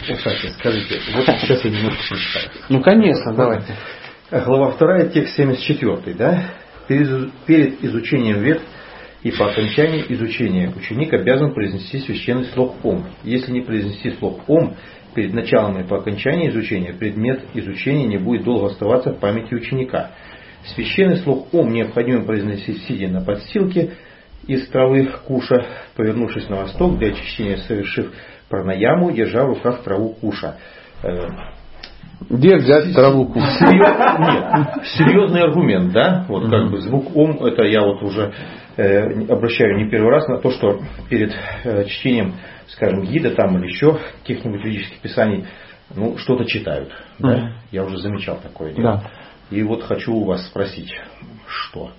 Кстати, скажите, вот сейчас я немножко прочитаю. Ну, конечно, давайте. Глава 2, текст 74, да? Перед, перед изучением вет и по окончании изучения ученик обязан произнести священный слог Ом. Если не произнести слог Ом, перед началом и по окончании изучения предмет изучения не будет долго оставаться в памяти ученика. Священный слог Ом необходимо произносить сидя на подстилке из травы куша, повернувшись на восток для очищения, совершив пранаяму, держа в руках траву куша. Э, Где взять траву куша? Серьез- Нет, серьезный аргумент, да? Вот как бы звук ом, это я вот уже э, обращаю не первый раз на то, что перед э, чтением, скажем, гида там или еще каких-нибудь ведических писаний, ну, что-то читают. Да? Мгм. Я уже замечал такое дело. Да. И вот хочу у вас спросить, что?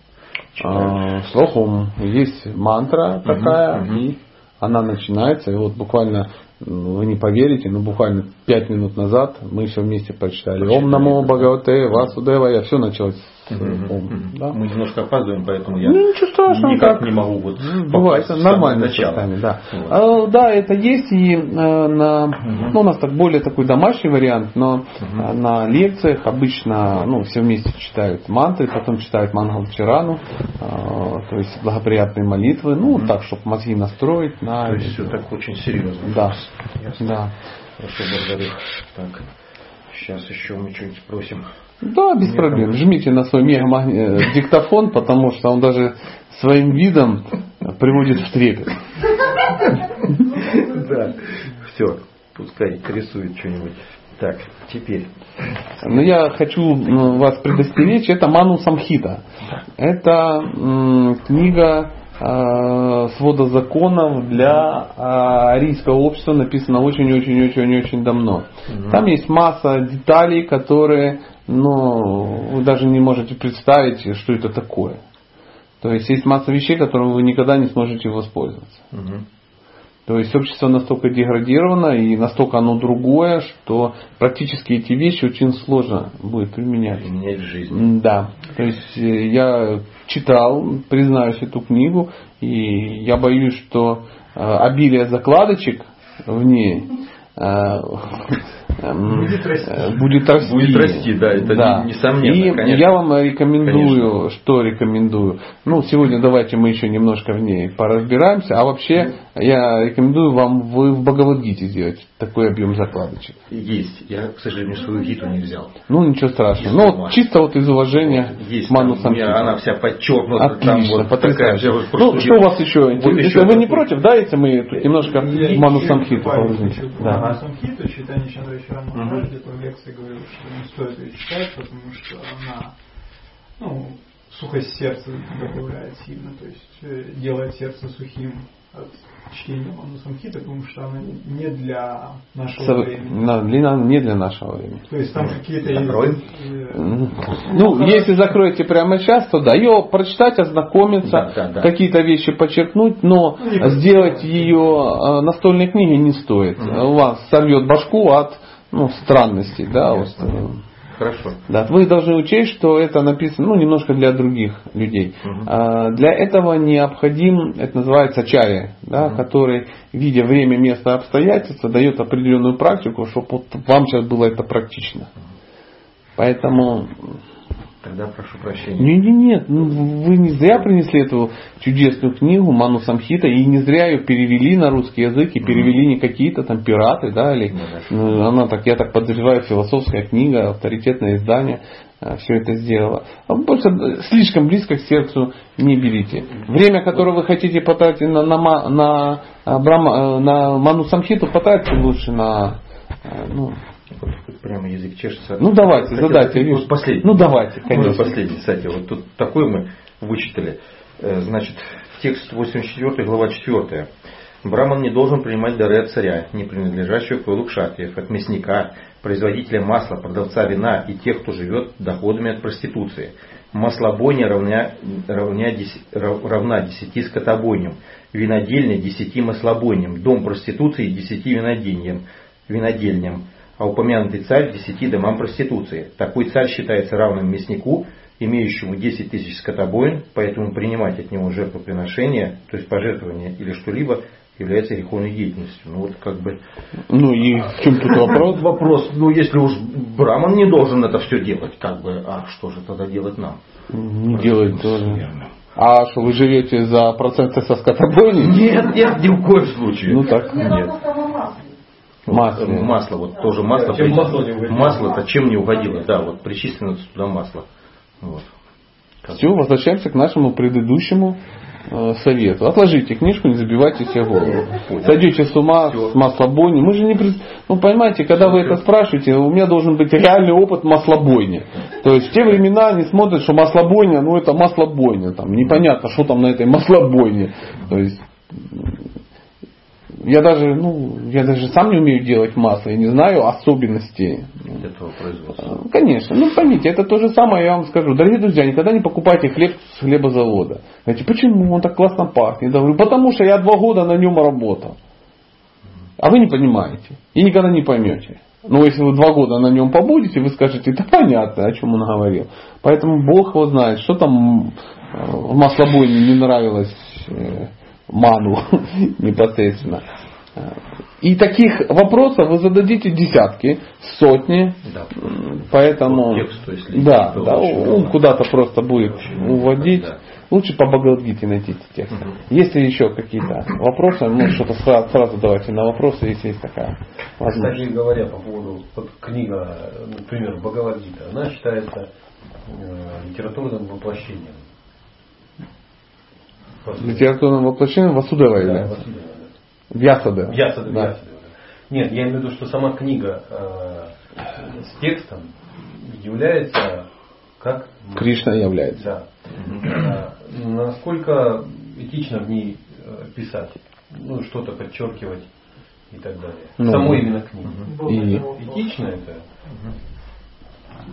читают? А, Слухом есть мантра такая, мгм. и она начинается, и вот буквально, м, вы не поверите, но буквально пять минут назад мы все вместе прочитали. Ом намо. Бхагавате Васудевая, все началось с Ом. Да? Мы немножко опаздываем, поэтому я Ну, ничего страшного, никак так. не могу вот Ну, Бывает, нормально с начало. вами, да. Вот. А, да, это есть и э, на, ну, у нас так более такой домашний вариант, но э, на лекциях обычно, ну, все вместе читают мантры, потом читают Мангалчарану, э, то есть благоприятные молитвы, ну, так, чтобы мозги настроить на... То есть все так очень серьезно. Да, Ясно. да. Хорошо, благодарю. Так, сейчас еще мы что-нибудь спросим. Да, без проблем. Жмите на свой мега диктофон, потому что он даже своим видом приводит в трепет. Да, все, пускай рисует что-нибудь. Так, теперь. Но я хочу вас предостеречь, это Ману Самхита. Это книга э, свода законов для э, арийского общества, написана очень-очень-очень-очень давно. Там есть масса деталей, которые ну, вы даже не можете представить, что это такое. То есть есть масса вещей, которыми вы никогда не сможете воспользоваться. Мгм. То есть общество настолько деградировано и настолько оно другое, что практически эти вещи очень сложно будет применять. Менять жизнь. М, Да. То есть э, я читал, признаюсь, эту книгу, и я боюсь, что э, обилие закладочек в ней э, Будет расти. э, будет расти. Будет расти, да, это не- несомненно, И конечно. я вам рекомендую, что рекомендую. Ну, сегодня давайте мы еще немножко в ней поразбираемся. А вообще, я рекомендую вам вы в Бхагавадгите сделать такой объем закладочек. Есть. Я, к сожалению, свою гиту не взял. Ну, ничего страшного. Есть Ну, вот чисто вот из уважения Есть. к Ману там у меня Самхите. она вся подчеркнута. там Отлично, вот такая, потрясающе. я вот Ну, что у вас еще? Вот интересно? еще Вы не против, да, если мы немножко Я Ману чуть Самхиту буквально погрузим? чуть Да. Ману Самхиту, читание Чандрачара Махарадж, где-то в лекции говорил, что не стоит ее читать, потому что она ну, сухость сердца добавляет сильно, то есть э, делает сердце сухим от чтения Ману Самхиты, потому что она не для нашего Со- времени. на- длина не для нашего времени. То есть там какие-то Закрой. э, Ну, если закроете прямо сейчас, то да, ее прочитать, ознакомиться, Да, да, да. какие-то вещи подчеркнуть, но Ну, сделать ее э, настольной книгой не стоит. У вас сорвет башку от ну, странностей, да, вот, э, Хорошо. Да, вы должны учесть, что это написано ну, немножко для других людей. Мгм. А, Для этого необходим, это называется чаря, да, который, видя время, место, обстоятельства, дает определенную практику, чтобы вот вам сейчас было это практично. Поэтому Тогда прошу прощения. нет, нет, нет, ну, вы не зря принесли эту чудесную книгу Ману Самхита, и не зря ее перевели на русский язык, и перевели не какие-то там пираты, да, или Ну, ну, она так, я так подозреваю, философская книга, авторитетное издание все это сделало. А Больше э, слишком близко к сердцу не берите. Время, которое вы хотите потратить на, на, на, а, Брахма- э, на Ману Самхиту, потратьте лучше на э, ну, Прямо язык чешется. ну давайте, Хотел задайте. Вот последний. Ну давайте, конечно. последний, кстати. Вот тут такой мы вычитали. Э, Значит, текст 84, глава 4. Браман не должен принимать дары от царя, не принадлежащего к роду кшатриев, от мясника, производителя масла, продавца вина и тех, кто живет доходами от проституции. Маслобойня равня, равня равна десяти скотобойням, винодельня десяти маслобойням, дом проституции десяти винодельням, винодельням, а упомянутый царь десяти домам проституции. Такой царь считается равным мяснику, имеющему 10 тысяч скотобоин, поэтому принимать от него жертвоприношение, то есть пожертвование или что-либо, является греховной деятельностью. Ну вот как бы... Ну и в чем тут вопрос? Вопрос, ну если уж Браман не должен это все делать, как бы, а что же тогда делать нам? Не делать тоже. А что, вы живете за проценты со скотобойни? Нет, нет, ни в коем случае. Ну так. Нет. Масло. Масло, вот тоже масло. Чем масло не угодило. Масло-то чем не угодило, да, вот причислено туда масло. Вот. Все, возвращаемся к нашему предыдущему э, совету. Отложите книжку, не забивайте себе голову. Сойдете с ума Всё. с маслобойни. Мы же не... пред- Ну, понимаете, когда вы это спрашиваете, у меня должен быть реальный опыт маслобойни. То есть в те времена они смотрят, что маслобойня, ну это маслобойня. Там непонятно, что там на этой маслобойне. То есть я даже, ну, я даже сам не умею делать масло, я не знаю особенностей Этого производства. Э, Конечно. Ну, поймите, это то же самое, я вам скажу. Дорогие друзья, никогда не покупайте хлеб с хлебозавода. Знаете, почему он так классно пахнет? Я говорю, потому что я два года на нем работал. А вы не понимаете. И никогда не поймете. Но если вы два года на нем побудете, вы скажете, да понятно, о чем он говорил. Поэтому Бог его знает, что там э, в маслобойне не нравилось э, ману непосредственно. И таких вопросов вы зададите десятки, сотни, Да. Поэтому, По тексту, если да, да, он куда-то просто будет уводить. да. Лучше по Бхагавадгите найти эти тексты. Если еще какие-то вопросы, ну что-то сразу, сразу давайте на вопросы, если есть такая возможность. Кстати говоря, по поводу вот книга, например, Бхагавадгита, она считается э, литературным воплощением. Литературным воплощением Васудева Да, является. Васудева, да. Вьясадева. Вьясадева, Да. Вьясадева, да. Нет, я имею в виду, что сама книга э, с текстом является как... Кришна является. Да. А, Насколько этично в ней э, писать, ну, что-то подчеркивать и так далее. Ну, Самой именно книги. И, Этично это?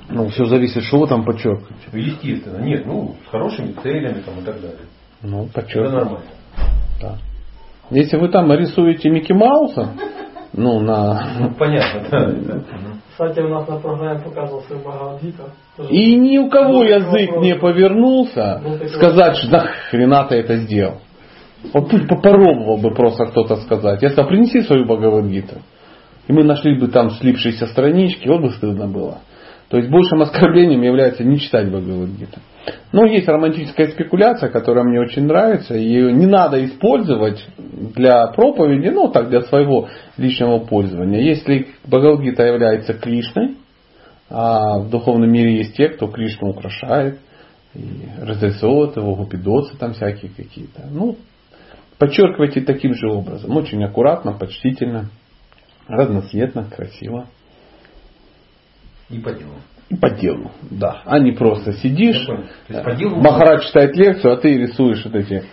ну, все зависит, что вы там подчеркиваете. Естественно. Нет, ну, с хорошими целями там и так далее. Ну, нормально. Да. Если вы там рисуете Микки Мауса, ну, на... Ну, понятно, да. Кстати, у нас на программе показывался Бхагавадгита. И ни у кого язык вопрос. не повернулся такой сказать, что нахрена ты это сделал. Вот пусть попробовал бы просто кто-то сказать. Я сказал, принеси свою Бхагавадгиту. И мы нашли бы там слипшиеся странички, вот бы стыдно было. То есть большим оскорблением является не читать Бхагавадгиту. Но есть романтическая спекуляция, которая мне очень нравится. Ее не надо использовать для проповеди, ну так, для своего личного пользования. Если Бхагавадгита является Кришной, а в духовном мире есть те, кто Кришну украшает и разрисовывает его, гупидосы там всякие какие-то. Ну, подчеркивайте таким же образом. Очень аккуратно, почтительно, разноцветно, красиво. И по делу. По делу, да. А не просто сидишь, делу- Махарадж читает лекцию, а ты рисуешь вот эти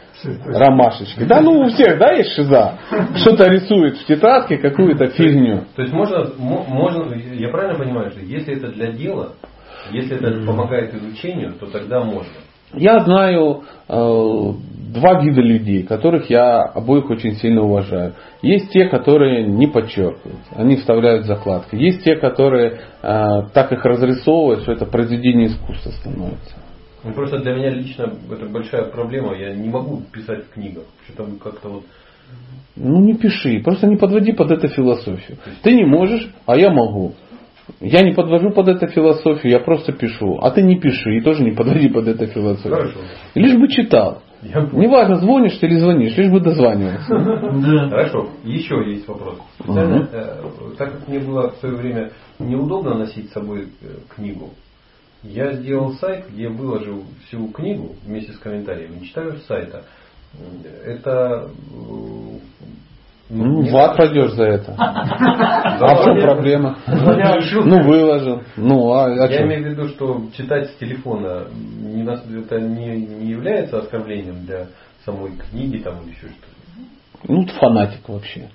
ромашечки. Да, ну у всех, да, есть шиза. Что-то рисует в тетрадке, какую-то фигню. То есть можно, мо- можно, я правильно понимаю, что если это для дела, если это помогает изучению, то тогда можно. Я знаю э, два вида людей, которых я обоих очень сильно уважаю. Есть те, которые не подчеркивают, они вставляют закладки. Есть те, которые э, так их разрисовывают, что это произведение искусства становится. Ну, просто для меня лично это большая проблема. Я не могу писать в книгах. Что-то как-то вот Ну не пиши, просто не подводи под это философию. Ты не можешь, а я могу. Я не подвожу под это философию, я просто пишу. А ты не пиши и тоже не подводи под это философию. Хорошо. Лишь бы читал. Неважно, звонишь ты или звонишь, лишь бы дозванивался. Хорошо, еще есть вопрос. Специально, э, так как мне было в свое время неудобно носить с собой э, книгу, я сделал сайт, где выложил всю книгу вместе с комментариями. Читаю с сайта. Это... Ну, не- в ад пойдешь за это. А в чем проблема? Ну, выложил. Ну, а, а Я имею в виду, что читать с телефона не это не, не является оскорблением для самой книги там или еще что-то. Ну, ты фанатик вообще.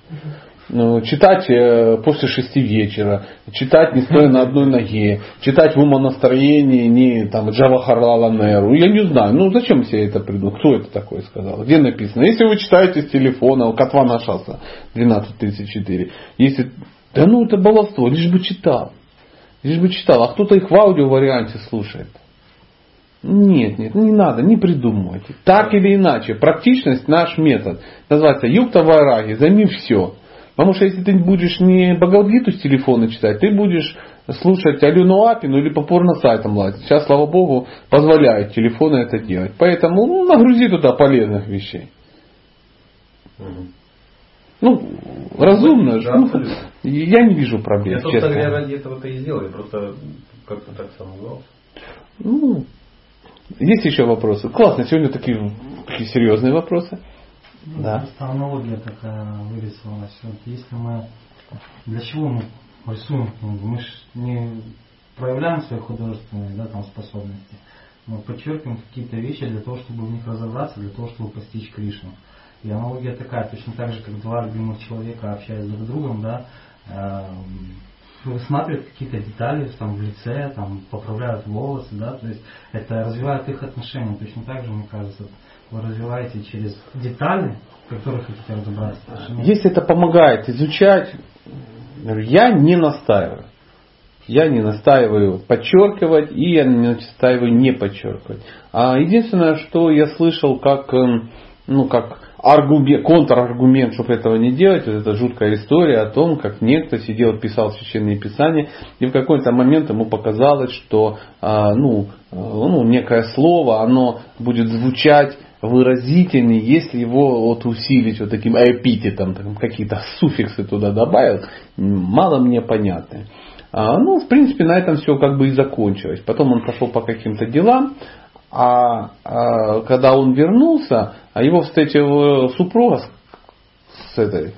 Ну, читать э, после шести вечера, читать не стоя на одной ноге, читать в умонастроении не там Джава Харлала Неру. Я не знаю, ну зачем себе это придумал? Кто это такое сказал? Где написано? Если вы читаете с телефона, Катвана Шаса 1234, если... Да ну это баловство, лишь бы читал. Лишь бы читал. А кто-то их в аудио варианте слушает. Нет, нет, не надо, не придумывайте. Так или иначе, практичность наш метод. Называется юкта вайраги, займи все. Потому что если ты будешь не Бхагавадгиту с телефона читать, ты будешь слушать Алену Апину или по порно-сайтам лазить. Сейчас, слава богу, позволяют телефоны это делать. Поэтому ну, нагрузи туда полезных вещей. Ну, разумно же. Да, Ну, абсолютно. я не вижу проблем, Я, собственно честно. ради этого-то и сделал. Я просто как-то так сомневался. Ну, есть еще вопросы? Классно, сегодня такие, такие серьезные вопросы. Ну, Да. Просто аналогия такая вырисовалась. Вот если мы для чего мы рисуем книгу? Мы же не проявляем свои художественные да, там, способности. Мы подчеркиваем какие-то вещи для того, чтобы в них разобраться, для того, чтобы постичь Кришну. И аналогия такая, точно так же, как два любимых человека общаясь друг с другом, да, эм, высматривают какие-то детали там, в лице, там, поправляют волосы, да, то есть это развивает их отношения. Точно так же, мне кажется, вы развиваете через детали, в которых хотите разобраться. Если это помогает изучать, я не настаиваю. Я не настаиваю подчеркивать и я не настаиваю не подчеркивать. А единственное, что я слышал как, эм, ну, как аргумент, контраргумент, чтобы этого не делать, вот эта жуткая история о том, как некто сидел, писал священные писания, и в какой-то момент ему показалось, что а, ну, э, ну, некое слово, оно будет звучать выразительнее, если его вот усилить вот таким эпитетом, там, какие-то суффиксы туда добавил, м, мало мне понятны. А, ну, в принципе, на этом все как бы и закончилось. Потом он пошел по каким-то делам, а, а когда он вернулся, а его встретила супруга с, с этой,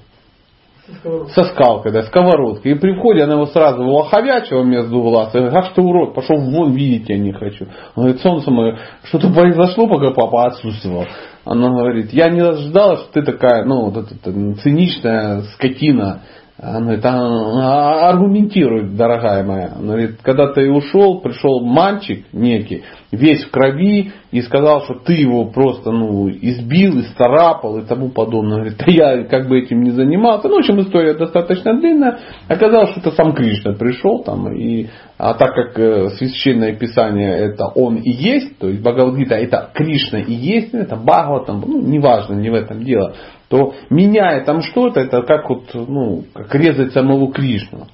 Со скалкой, да, сковородкой. И при входе она его сразу лоховячила между глаз. И говорит, ах ты урод, пошел вон, видеть я не хочу. Он говорит, солнце мое, что-то произошло, пока папа отсутствовал. Она говорит, я не ожидала, что ты такая, ну, вот эта циничная скотина. Она говорит, «А, аргументируй, дорогая моя. Она говорит, когда ты ушел, пришел мальчик некий, весь в крови, и сказал, что ты его просто ну, избил, исцарапал и тому подобное. Говорит, да я как бы этим не занимался. Ну, в общем, история достаточно длинная. Оказалось, что это сам Кришна пришел там, и, а так как э, священное писание это он и есть, то есть Бхагавадгита это Кришна и есть, ну, это Бхагаватам, ну, неважно, не в этом дело, то меняя там что-то, это как вот, ну, как резать самого Кришну.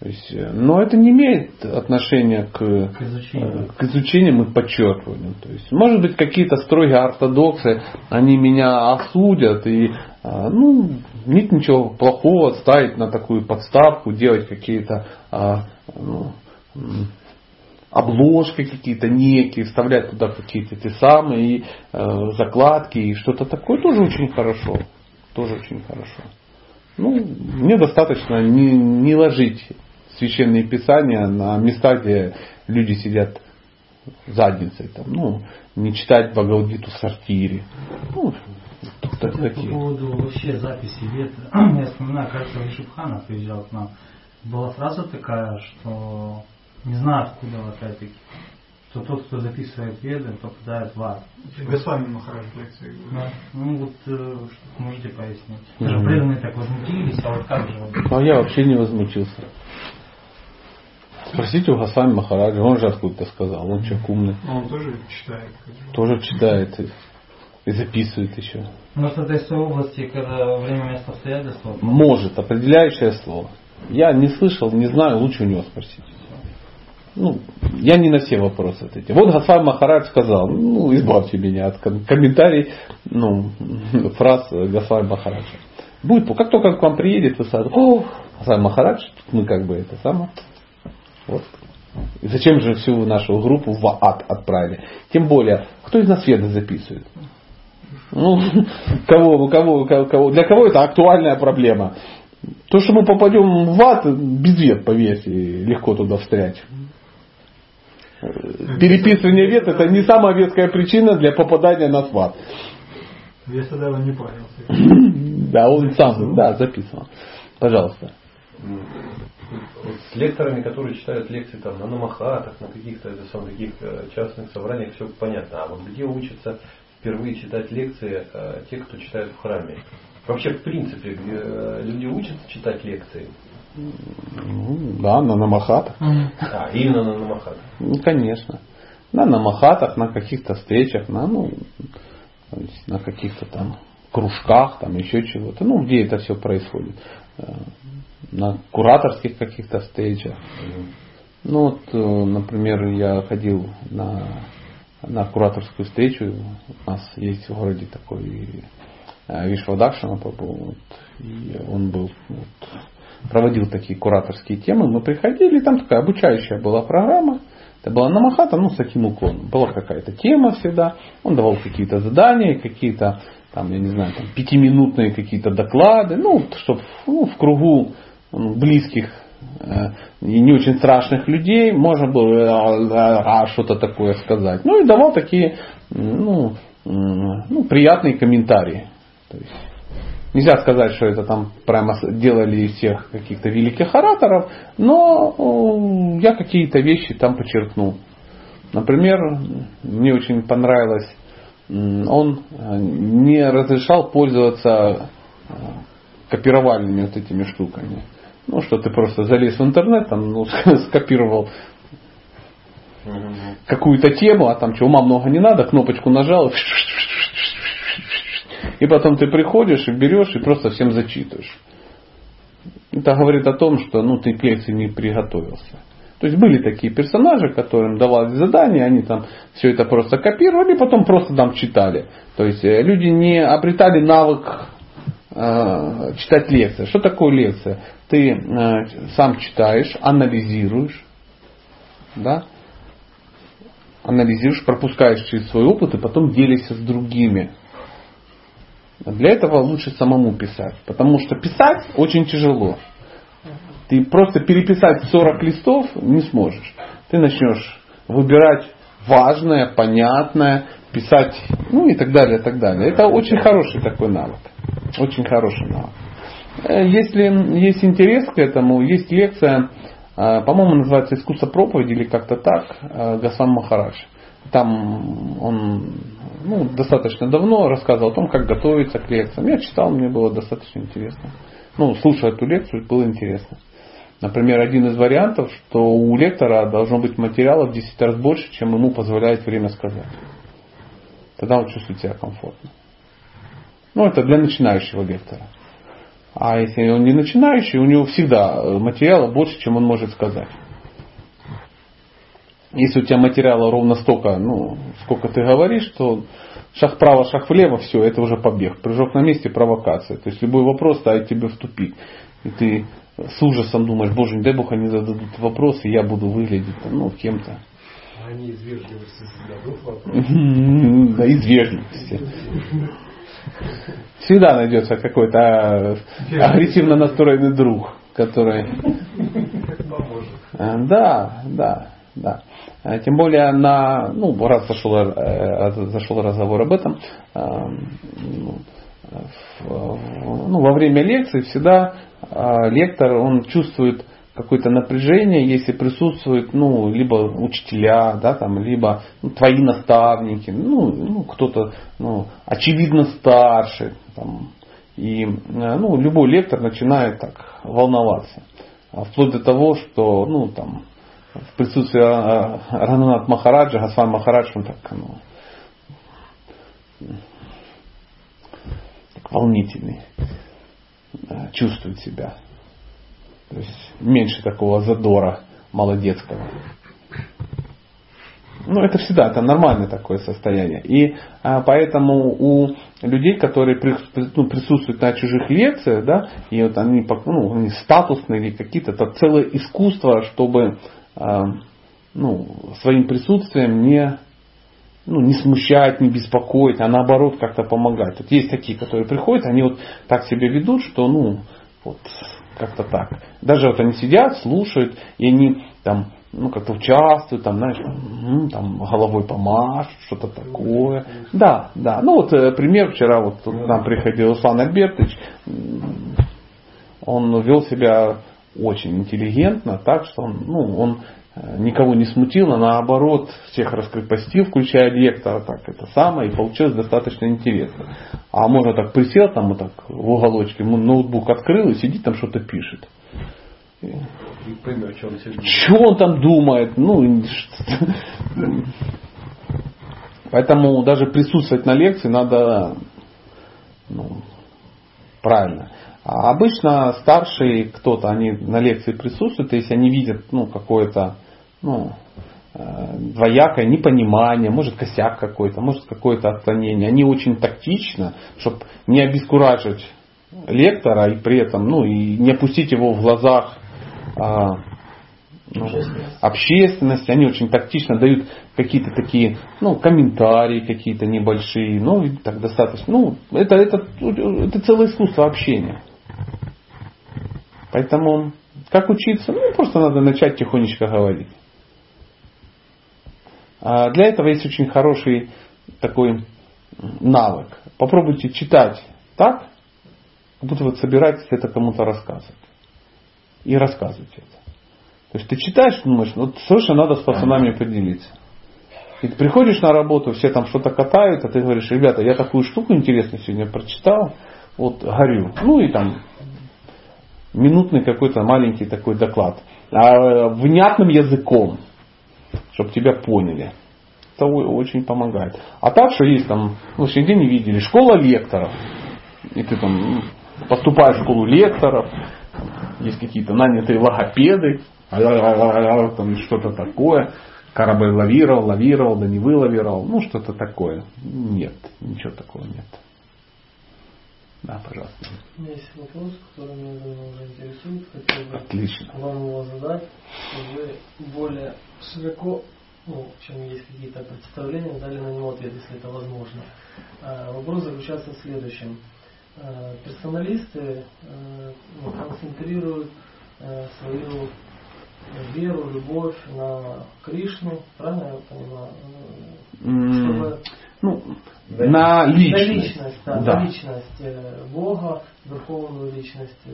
То есть, э, но это не имеет отношения к, К изучению. э, к изучениям и подчеркиванию. То есть, может быть, какие-то строгие ортодоксы, они меня осудят, и а, ну, нет ничего плохого ставить на такую подставку, делать какие-то ну, обложки какие-то некие, вставлять туда какие-то те самые и, э, закладки и что-то такое, тоже очень хорошо. Тоже очень хорошо. Ну, мне достаточно не, не ложить священные писания на места, где люди сидят задницей. Там, ну, не читать Бхагавадгиту в сортире. Ну, тут Кстати, по такие. поводу вообще записи вето, я вспоминаю, кажется, Вишубханов приезжал к нам. Была фраза такая, что не знаю откуда опять-таки, что тот, кто записывает веды, попадает в ад. Госвами Махарадж лекции. Да. Ну вот э, что можете пояснить. Даже преданные так возмутились, а вот как же вот А я вообще не возмутился. Спросите у Гасами Махараджа, он же откуда-то сказал, он человек умный. Но он тоже читает. Тоже читает и, и записывает еще. Может, это из той области, когда время, место, обстоятельства. Может, определяющее слово. Я не слышал, не знаю, лучше у него спросить. Ну, я не на все вопросы ответил. Вот Гасвами Махарадж сказал, ну, избавьте меня от ком- комментариев, ну, фраз Гасвами Махараджа. Будет, как только он к вам приедет, вы сразу, о, Гасвами Махарадж, мы как бы это самое. Вот. И зачем же всю нашу группу в ад отправили? Тем более, кто из нас веды записывает? Ну, кого, кого, кого, для кого это актуальная проблема? То, что мы попадем в ад, без вет, поверьте, легко туда встрять. Переписывание вет это не самая ветская причина для попадания нас в ад. Я не парился. Да, он сам, да, записывал. Пожалуйста. С лекторами, которые читают лекции там на намахатах, на каких-то это самых таких э, частных собраниях, все понятно. А вот где учатся впервые читать лекции э, те, кто читает в храме? Вообще, в принципе, э, люди учатся читать лекции, да, на намахатах. а именно на намахатах. Ну, конечно. На махатах, на каких-то встречах, на, ну, на каких-то там кружках, там еще чего-то. Ну, где это все происходит. Э, на кураторских каких-то встречах. Ну вот, э, например, я ходил на, на кураторскую встречу. У нас есть в городе такой э, Вишвадакшана вот, и он был вот, проводил такие кураторские темы. Мы приходили, там такая обучающая была программа. Это была намахата, ну, с таким уклоном. Была какая-то тема всегда. Он давал какие-то задания, какие-то, там, я не знаю, там, пятиминутные какие-то доклады. Ну, чтобы ну, в кругу близких э, и не очень страшных людей можно было э, а, что-то такое сказать. Ну и давал такие ну, ну, приятные комментарии. То есть, нельзя сказать, что это там прямо делали из всех каких-то великих ораторов, но я какие-то вещи там подчеркнул. Например, мне очень понравилось, он э, не разрешал пользоваться копировальными вот этими штуками. Ну, что ты просто залез в интернет, там, ну, скопировал какую-то тему, а там что, ума много не надо, кнопочку нажал, и потом ты приходишь и берешь и просто всем зачитываешь. Это говорит о том, что ну, ты к лекции не приготовился. То есть были такие персонажи, которым давали задания, они там все это просто копировали, потом просто там читали. То есть э, люди не обретали навык э, читать лекции. Что такое лекция? ты э, сам читаешь, анализируешь, да, анализируешь, пропускаешь через свой опыт и потом делишься с другими. Для этого лучше самому писать, потому что писать очень тяжело. Ты просто переписать 40 листов не сможешь. Ты начнешь выбирать важное, понятное, писать, ну и так далее, и так далее. Это очень хороший такой навык. Очень хороший навык. Э, если есть интерес к этому, есть лекция, э, по-моему, называется «Искусство проповеди» или как-то так, э, Гасан Махарадж. Там он ну, достаточно давно рассказывал о том, как готовиться к лекциям. Я читал, мне было достаточно интересно. Ну, слушая эту лекцию, было интересно. Например, один из вариантов, что у лектора должно быть материала в 10 раз больше, чем ему позволяет время сказать. Тогда он чувствует себя комфортно. Ну, это для начинающего лектора. А если он не начинающий, у него всегда материала больше, чем он может сказать. Если у тебя материала ровно столько, ну, сколько ты говоришь, то шаг вправо, шаг влево, все, это уже побег. Прыжок на месте, провокация. То есть любой вопрос ставит тебя в тупик. И ты с ужасом думаешь, боже, не дай бог они зададут вопросы, я буду выглядеть ну, кем-то. Они из вежливости зададут вопросы? Да, из вежливости. Всегда найдется какой-то а, агрессивно настроенный друг, который... А, да, да, да. А, тем более на, ну, раз зашел, э, зашел разговор об этом, ну, ну, во время лекции всегда лектор, он чувствует какое-то напряжение, если присутствуют, ну, либо учителя, да, там, либо ну, твои наставники, ну, ну кто-то, ну, очевидно старше, там, и, ну, любой лектор начинает так волноваться. Вплоть до того, что, ну, там, в присутствии а, Рананат Махараджа, Гасван Махарадж, он так, ну, так волнительный, чувствует себя. То есть меньше такого задора молодецкого. Ну, это всегда, это нормальное такое состояние. И а, поэтому у людей, которые при, ну, присутствуют на чужих лекциях, да, и вот они, ну, они статусные или какие-то, это целое искусство, чтобы а, ну, своим присутствием не, ну, не смущать, не беспокоить, а наоборот как-то помогать. Вот есть такие, которые приходят, они вот так себя ведут, что ну, вот, как-то так. Даже вот они сидят, слушают, и они там ну, как-то участвуют, там, знаешь, там, там головой помашут, что-то такое. Да, да. Ну вот э, пример вчера вот к нам приходил Руслан Альбертович, он вел себя очень интеллигентно, так что он, ну, он Э, никого не смутило, наоборот, всех раскрепостил, включая лектора, так это самое, и получилось достаточно интересно. А можно так присел там вот так в уголочке, ноутбук открыл и сидит там что-то пишет. И поймет, что он Что он там думает? Ну, Поэтому даже присутствовать на лекции надо ну, правильно. А обычно старшие кто-то, они на лекции присутствуют, если они видят ну, какое-то ну, э, двоякое непонимание, может косяк какой-то, может какое-то отклонение. Они очень тактично, чтобы не обескуражить лектора и при этом ну, и не опустить его в глазах а, ну, общественности, они очень тактично дают какие-то такие, ну, комментарии какие-то небольшие, ну, так достаточно, ну, это, это, это целое искусство общения. Поэтому, как учиться? Ну, просто надо начать тихонечко говорить. А для этого есть очень хороший такой навык. Попробуйте читать так, как будто вы собираетесь это кому-то рассказывать. И рассказывайте это. То есть ты читаешь, думаешь, вот срочно надо с пацанами поделиться. И ты приходишь на работу, все там что-то катают, а ты говоришь, ребята, я такую штуку интересную сегодня прочитал, вот горю. Ну и там минутный какой-то маленький такой доклад. А, внятным языком, чтобы тебя поняли. Это очень помогает. А так, что есть там, ну, сегодня не видели, школа лекторов. И ты там поступаешь в школу лекторов, есть какие-то нанятые логопеды, там что-то такое. Корабль лавировал, лавировал, да не вылавировал. Ну, что-то такое. Нет, ничего такого нет. Да, пожалуйста. У меня есть вопрос, который меня уже интересует. Хотел бы Отлично. вам его задать, чтобы более широко, ну, чем есть какие-то представления, дали на него ответ, если это возможно. А, вопрос заключается в следующем. А, персоналисты а, ну, концентрируют свою веру, любовь на Кришну, правильно я понимаю? Чтобы ну, на личность. На личность, да, да. на личность э, Бога, верховную личность э,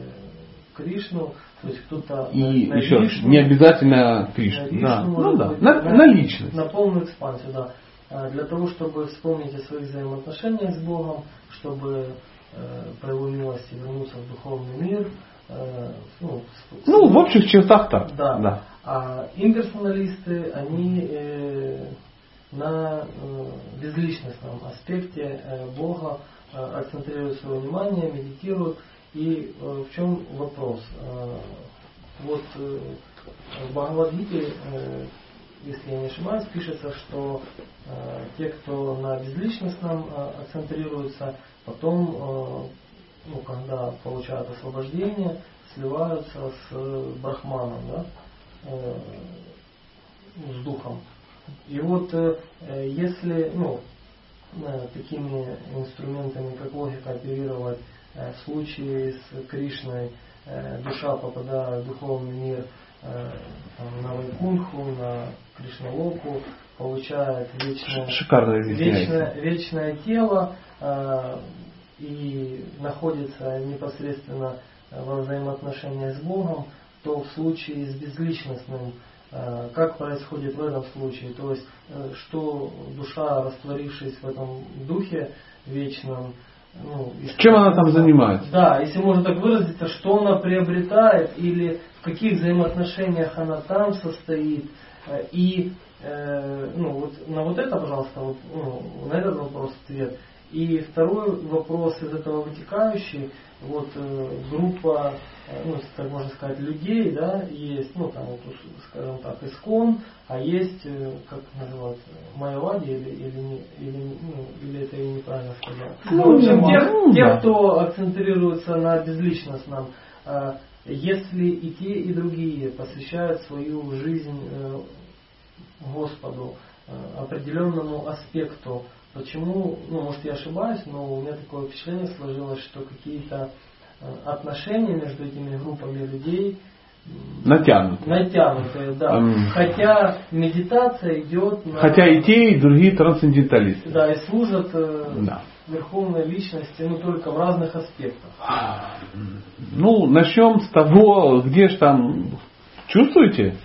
Кришну, то есть кто-то и на, на еще Кришну, не обязательно Кришну, на Кришну да. ну, да. на, на, на личность, на полную экспансию, да, а для того, чтобы вспомнить о своих взаимоотношениях с Богом, чтобы э, по его милости вернуться в духовный мир, Э, ну, ну, в общих чертах так. Да. да. А имперсоналисты, они э, на э, безличностном аспекте э, Бога э, акцентрируют свое внимание, медитируют. И в чем вопрос? Вот в Бхагавадгите, если я не ошибаюсь, пишется, что те, кто на безличностном акцентрируется, потом ну, когда получают освобождение, сливаются с брахманом, да, э, с духом. И вот э, если ну, э, такими инструментами, как логика, оперировать э, в случае с Кришной, э, душа попадает в духовный мир э, там, на Вайкунху, на Кришналоку, получает вечное, вечное, вечное тело, э, и находится непосредственно во взаимоотношениях с Богом, то в случае с безличностным, э, как происходит в этом случае? То есть, э, что душа, растворившись в этом духе вечном, ну, Чем она там занимается? Да, если можно так выразиться, что она приобретает или в каких взаимоотношениях она там состоит. Э, и ну, вот, на вот это, пожалуйста, вот, ну, на этот вопрос ответ. И второй вопрос из этого вытекающий, вот э, группа, э, ну, так можно сказать, людей, да, есть, ну, там, вот, скажем так, искон, а есть, э, как называют, майовади или, или, или, ну, или это я неправильно сказал. Ну, в общем, те, ну, те, кто акцентрируется на безличностном, если и те, и другие посвящают свою жизнь Господу, определенному аспекту Почему, ну, может я ошибаюсь, но у меня такое впечатление сложилось, что какие-то э, отношения между этими группами людей натянутые. Натянутые, да. Mm. Хотя медитация идет на... Хотя и те, и другие трансценденталисты. Да, и служат э, да. верховной личности, но только в разных аспектах. Ну, начнем с того, где же там... Чувствуете,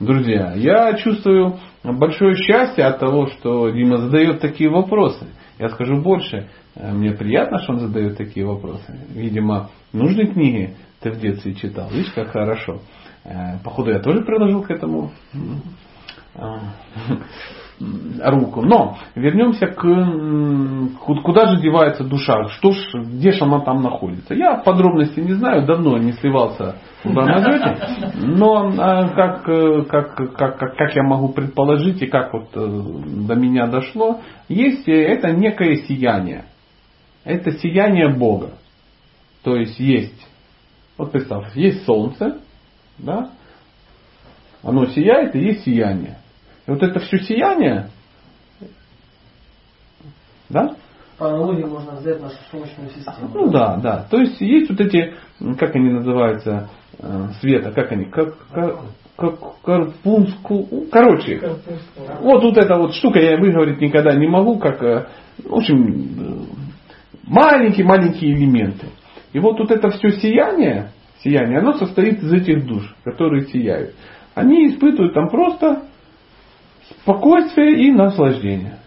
друзья? Я чувствую большое счастье от того, что Дима задает такие вопросы. Я скажу больше, э, мне приятно, что он задает такие вопросы. Видимо, нужные книги ты в детстве читал. Видишь, как хорошо. Э, походу, я тоже приложил к этому руку. Но вернемся к куда же девается душа, что ж, где же она там находится. Я подробности не знаю, давно не сливался в Бранадете, но а, как, как, как, как, как я могу предположить и как вот э, до меня дошло, есть э, это некое сияние. Это сияние Бога. То есть есть, вот представь, есть солнце, да, оно сияет и есть сияние. И вот это все сияние, да? По аналогии можно взять нашу Солнечную систему. Ну да, да. То есть есть вот эти, как они называются, э, света, как они, как, как, как карпунску, короче, вот вот эта вот штука, я выговорить никогда не могу, как, э, в общем, маленькие-маленькие элементы. И вот тут это все сияние, сияние, оно состоит из этих душ, которые сияют. Они испытывают там просто спокойствие и наслаждение.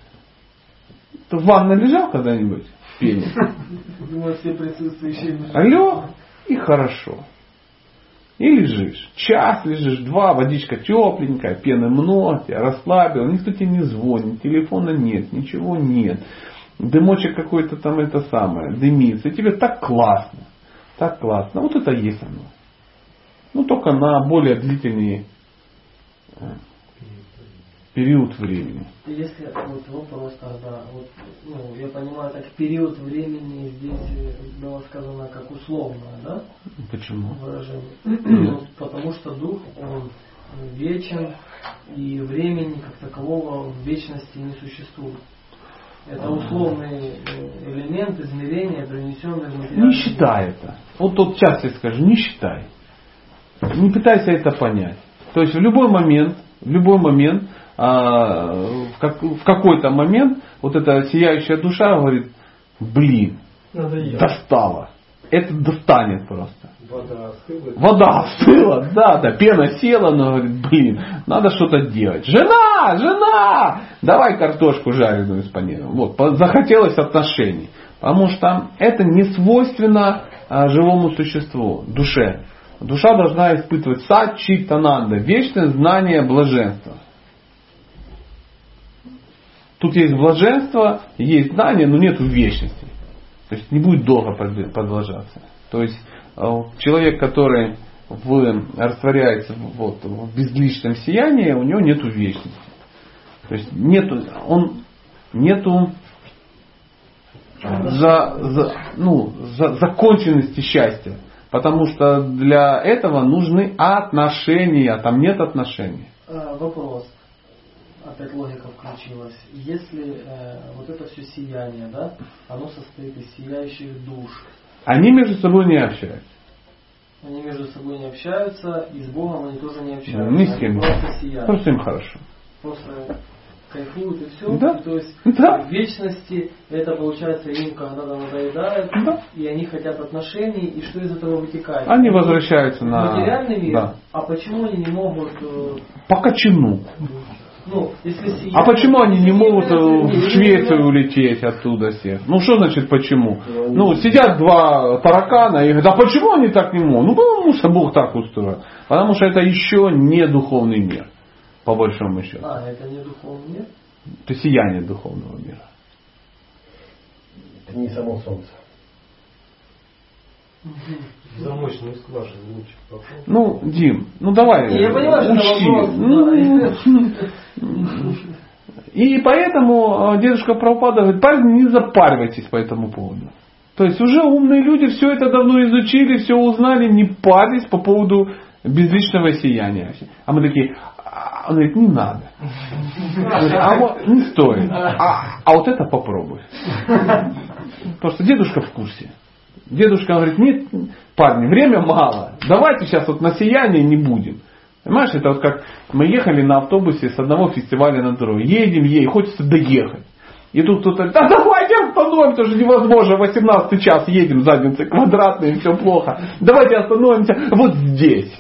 Ты в ванной лежал когда-нибудь в пене? Все присутствующие. Лег и хорошо. И лежишь. Час лежишь, два, водичка тепленькая, пены много, тебя расслабил, никто тебе не звонит, телефона нет, ничего нет. Дымочек какой-то там это самое, дымится. И тебе так классно. Так классно. Вот это есть оно. Ну, только на более длительные э, период времени. Если вот вопрос тогда, вот, ну, я понимаю, так период времени здесь было сказано как условное, да? Почему? Выражение. Ну, потому что дух, он вечен, и времени как такового в вечности не существует. Это условный э, элемент измерения, принесенный в материальный Не считай это. Вот тут сейчас я скажу, не считай. Не пытайся это понять. То есть в любой момент, в любой момент а, в, как, в какой-то момент вот эта сияющая душа говорит, блин, Надоело. достала. Это достанет просто. Вода остыла. Вода остыла, да, да, пена села, но говорит, блин, надо что-то делать. Жена, жена, давай картошку жареную с паниром. Вот, захотелось отношений. Потому что это не свойственно а, живому существу, душе. Душа должна испытывать сад читананда, вечное знание блаженства. Тут есть блаженство, есть знание, но нет вечности. То есть не будет долго продолжаться. То есть э, человек, который в, растворяется вот, в безличном сиянии, у него нет вечности. То есть нету, он нету за, за, ну, за законченности счастья. Потому что для этого нужны отношения, там нет отношений. А, вопрос опять логика включилась. Если э, вот это все сияние, да, оно состоит из сияющих душ. Они между собой не общаются. Они между собой не общаются, и с Богом они тоже не общаются. Ну, ни с кем. Просто сияют. Просто им хорошо. Просто кайфуют и все. Да. То есть Да. в вечности это получается им когда-то надоедает, Да. и они хотят отношений, и что из этого вытекает? Они возвращаются на... материальный мир, Да. а почему они не могут э, По кочану. Ну, если А почему они не могут э, в Швецию улететь оттуда все? Ну что значит почему? Ну сидят два таракана и говорят, а почему они так не могут? Ну потому что Бог так устроил. Потому что это еще не духовный мир, по большому счету. А, это не духовный мир? Это сияние духовного мира. Это не само солнце. Замочную скважину лучше попал. Ну, Дим, ну давай, Я понимаю, что это учти. Ну, И поэтому э, дедушка Прабхупада говорит, парни, не запаривайтесь по этому поводу. То есть уже умные люди все это давно изучили, все узнали, не парились по поводу безличного сияния. А мы такие, а, он говорит, не надо. А вот не стоит. А, а вот это попробуй. Просто дедушка в курсе. Дедушка говорит, нет, парни, время мало. Давайте сейчас вот на сияние не будем. Понимаешь, это вот как мы ехали на автобусе с одного фестиваля на другой. Едем, едем, хочется доехать. И тут кто-то да давайте остановимся, уже невозможно, 18 час едем, задницы квадратные, все плохо. Давайте остановимся вот здесь.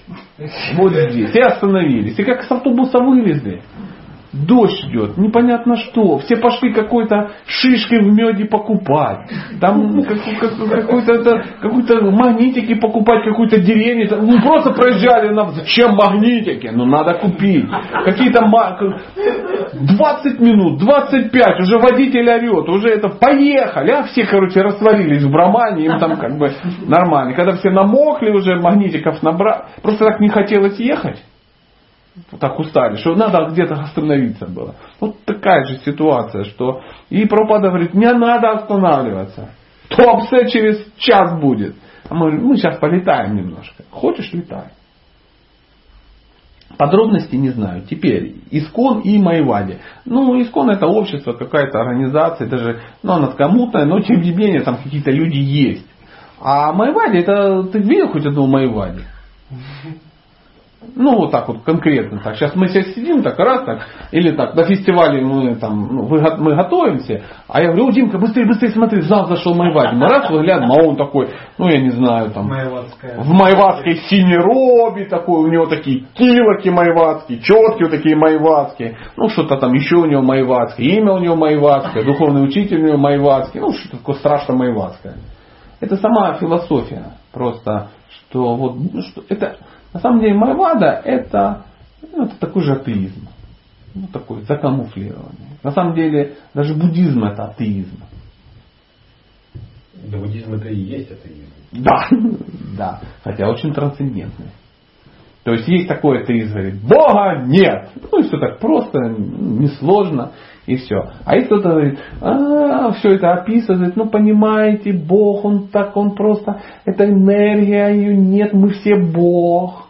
Вот здесь. И остановились. И как с автобуса вылезли. Дождь идет, непонятно что. Все пошли какой-то шишкой в меде покупать. Там какой-то какой магнитики покупать, какую-то деревню. Ну просто проезжали нам, зачем магнитики? Ну надо купить. Какие-то 20 минут, 25, уже водитель орет, уже это поехали. А все, короче, растворились в брамане, им там как бы нормально. Когда все намокли уже, магнитиков набрали, просто так не хотелось ехать так устали, что надо где-то остановиться было. Вот такая же ситуация, что и Пропада говорит, мне надо останавливаться. Топсе через час будет. А мы, мы сейчас полетаем немножко. Хочешь, летай. Подробности не знаю. Теперь Искон и Майвади. Ну, Искон это общество, какая-то организация, даже, ну, она такая мутная, но тем не менее там какие-то люди есть. А Майвади, это ты видел хоть одного Майвади? Ну, вот так вот конкретно. Так. Сейчас мы сейчас сидим так раз так, или так, на фестивале мы там, ну, мы готовимся, а я говорю, о, Димка, быстрее, быстрее смотри, в зал зашел Майвади. Мы раз выглядываем, а он такой, ну, я не знаю, там, Майватская. в майватской синей робе такой, у него такие килоки майватские, четкие вот такие майватские, ну, что-то там еще у него майватское, имя у него майватское, духовный учитель у него майватский, ну, что-то такое страшно майватское. Это сама философия просто, что вот, ну, что это на самом деле Майвада это, ну, это такой же атеизм. Ну, такой закамуфлирование. На самом деле даже буддизм это атеизм. Да буддизм это и есть атеизм. Да, да. Хотя очень трансцендентный. То есть есть такой атеизм, говорит, Бога нет. Ну и все так просто, несложно и все. А есть кто-то говорит, а, все это описывает, ну понимаете, Бог, он так, он просто, это энергия, ее нет, мы все Бог.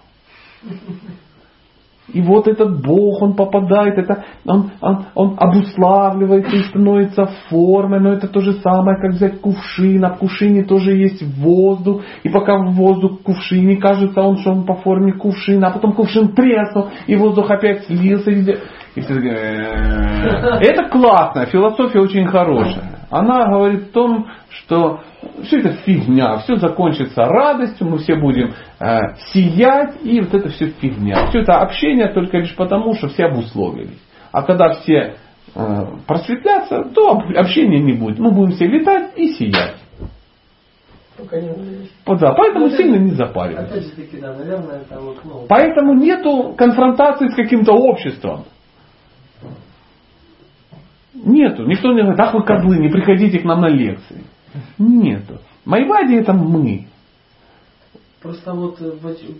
И вот этот Бог, он попадает, это, он, он, он обуславливается и становится формой, но это то же самое, как взять кувшин, а в кувшине тоже есть воздух, и пока воздух в кувшине, кажется он, что он по форме кувшина, а потом кувшин треснул, и воздух опять слился. И все это классно, философия очень хорошая. Она говорит о том, что все это фигня, все закончится радостью, мы все будем э, сиять, и вот это все фигня. Все это общение только лишь потому, что все обусловились. А когда все э, просветлятся, то общения не будет. Мы будем все летать и сиять. Да, поэтому ну, сильно не запаривайтесь. да, наверное, вот, ну... Поэтому нету конфронтации с каким-то обществом. Нету. Никто не говорит, ах вы козлы, не приходите к нам на лекции. Нету. Майвади это мы. Просто вот э,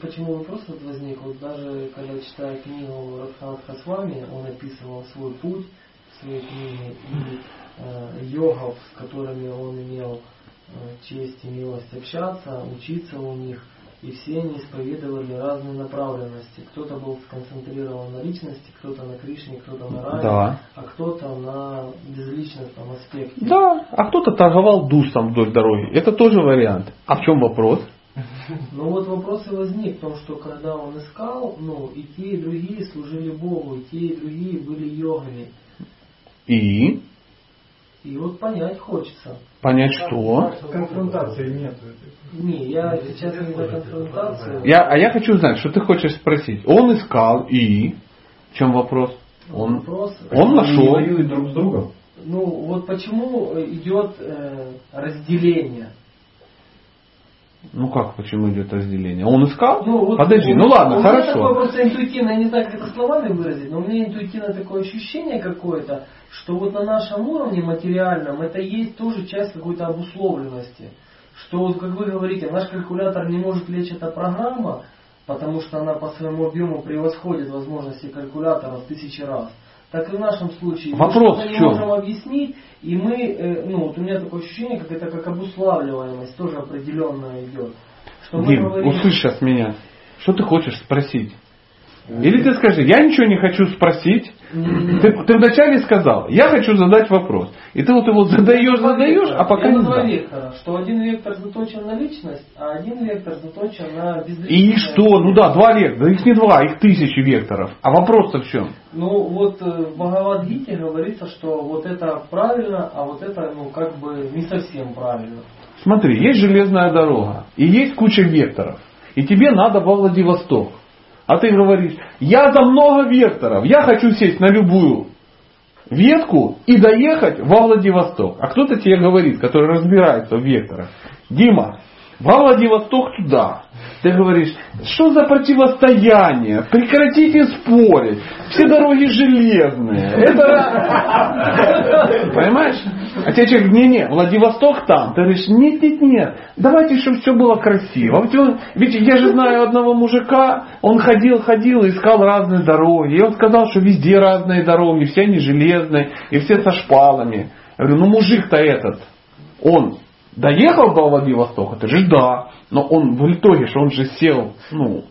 почему вопрос вот возник, вот даже когда читаю книгу Радханатха с вами, он описывал свой путь в своей книге и э, йогов, с которыми он имел э, честь и милость общаться, учиться у них – и все они исповедовали разные направленности. Кто-то был сконцентрирован на личности, кто-то на Кришне, кто-то на Рае, да. а кто-то на безличностном аспекте. Да, а кто-то торговал душом вдоль дороги. Это тоже вариант. А в чем вопрос? Ну вот вопрос и возник в том, что когда он искал, ну и те, и другие служили Богу, и те, и другие были йогами. И? И вот понять хочется. Понять что? Конфронтации нет. Не, я сейчас не за конфронтацию. Я, а я хочу знать, что ты хочешь спросить. Он искал и... В чем вопрос? Он, вопрос, он нашел. Они воюют друг с другом. Ну вот почему идет э, разделение? Ну как, почему идет разделение? Он искал? Ну, вот, Подожди, ну ладно, у хорошо. Меня такое просто интуитивно, я не знаю, как это словами выразить, но у меня интуитивно такое ощущение какое-то, что вот на нашем уровне материальном это есть тоже часть какой-то обусловленности. Что вот, как вы говорите, наш калькулятор не может лечь эта программа, потому что она по своему объему превосходит возможности калькулятора в тысячи раз. Так и в нашем случае Вопрос мы что-то не можем объяснить, и мы, э, ну вот у меня такое ощущение, как это как обуславливаемость тоже определенная идет. Что Дим, говорим... услышь сейчас меня. Что ты хочешь спросить? Или ты скажи, я ничего не хочу спросить. Ты, ты вначале сказал, я хочу задать вопрос. И ты вот его задаешь, задаешь, а пока я не два вектора, что один вектор заточен на личность, а один вектор заточен на безличность. И что? Ну да, два вектора. Их не два, их тысячи векторов. А вопрос-то в чем? Ну вот э, в Бхагавадгите говорится, что вот это правильно, а вот это ну как бы не совсем правильно. Смотри, есть железная дорога и есть куча векторов. И тебе надо во Владивосток. А ты говоришь, я за много векторов, я хочу сесть на любую ветку и доехать во Владивосток. А кто-то тебе говорит, который разбирается в векторах, Дима, Владивосток туда. Ты говоришь, что за противостояние? Прекратите спорить. Все дороги железные. Это... Понимаешь? А тебе человек, не-не, Владивосток там. Ты говоришь, нет-нет-нет, давайте, чтобы все было красиво. Ведь, я же знаю одного мужика, он ходил-ходил, искал разные дороги. И он сказал, что везде разные дороги, все они железные, и все со шпалами. Я говорю, ну мужик-то этот, он доехал до Владивостока? Ты же да. Но он в итоге, что он же сел, ну,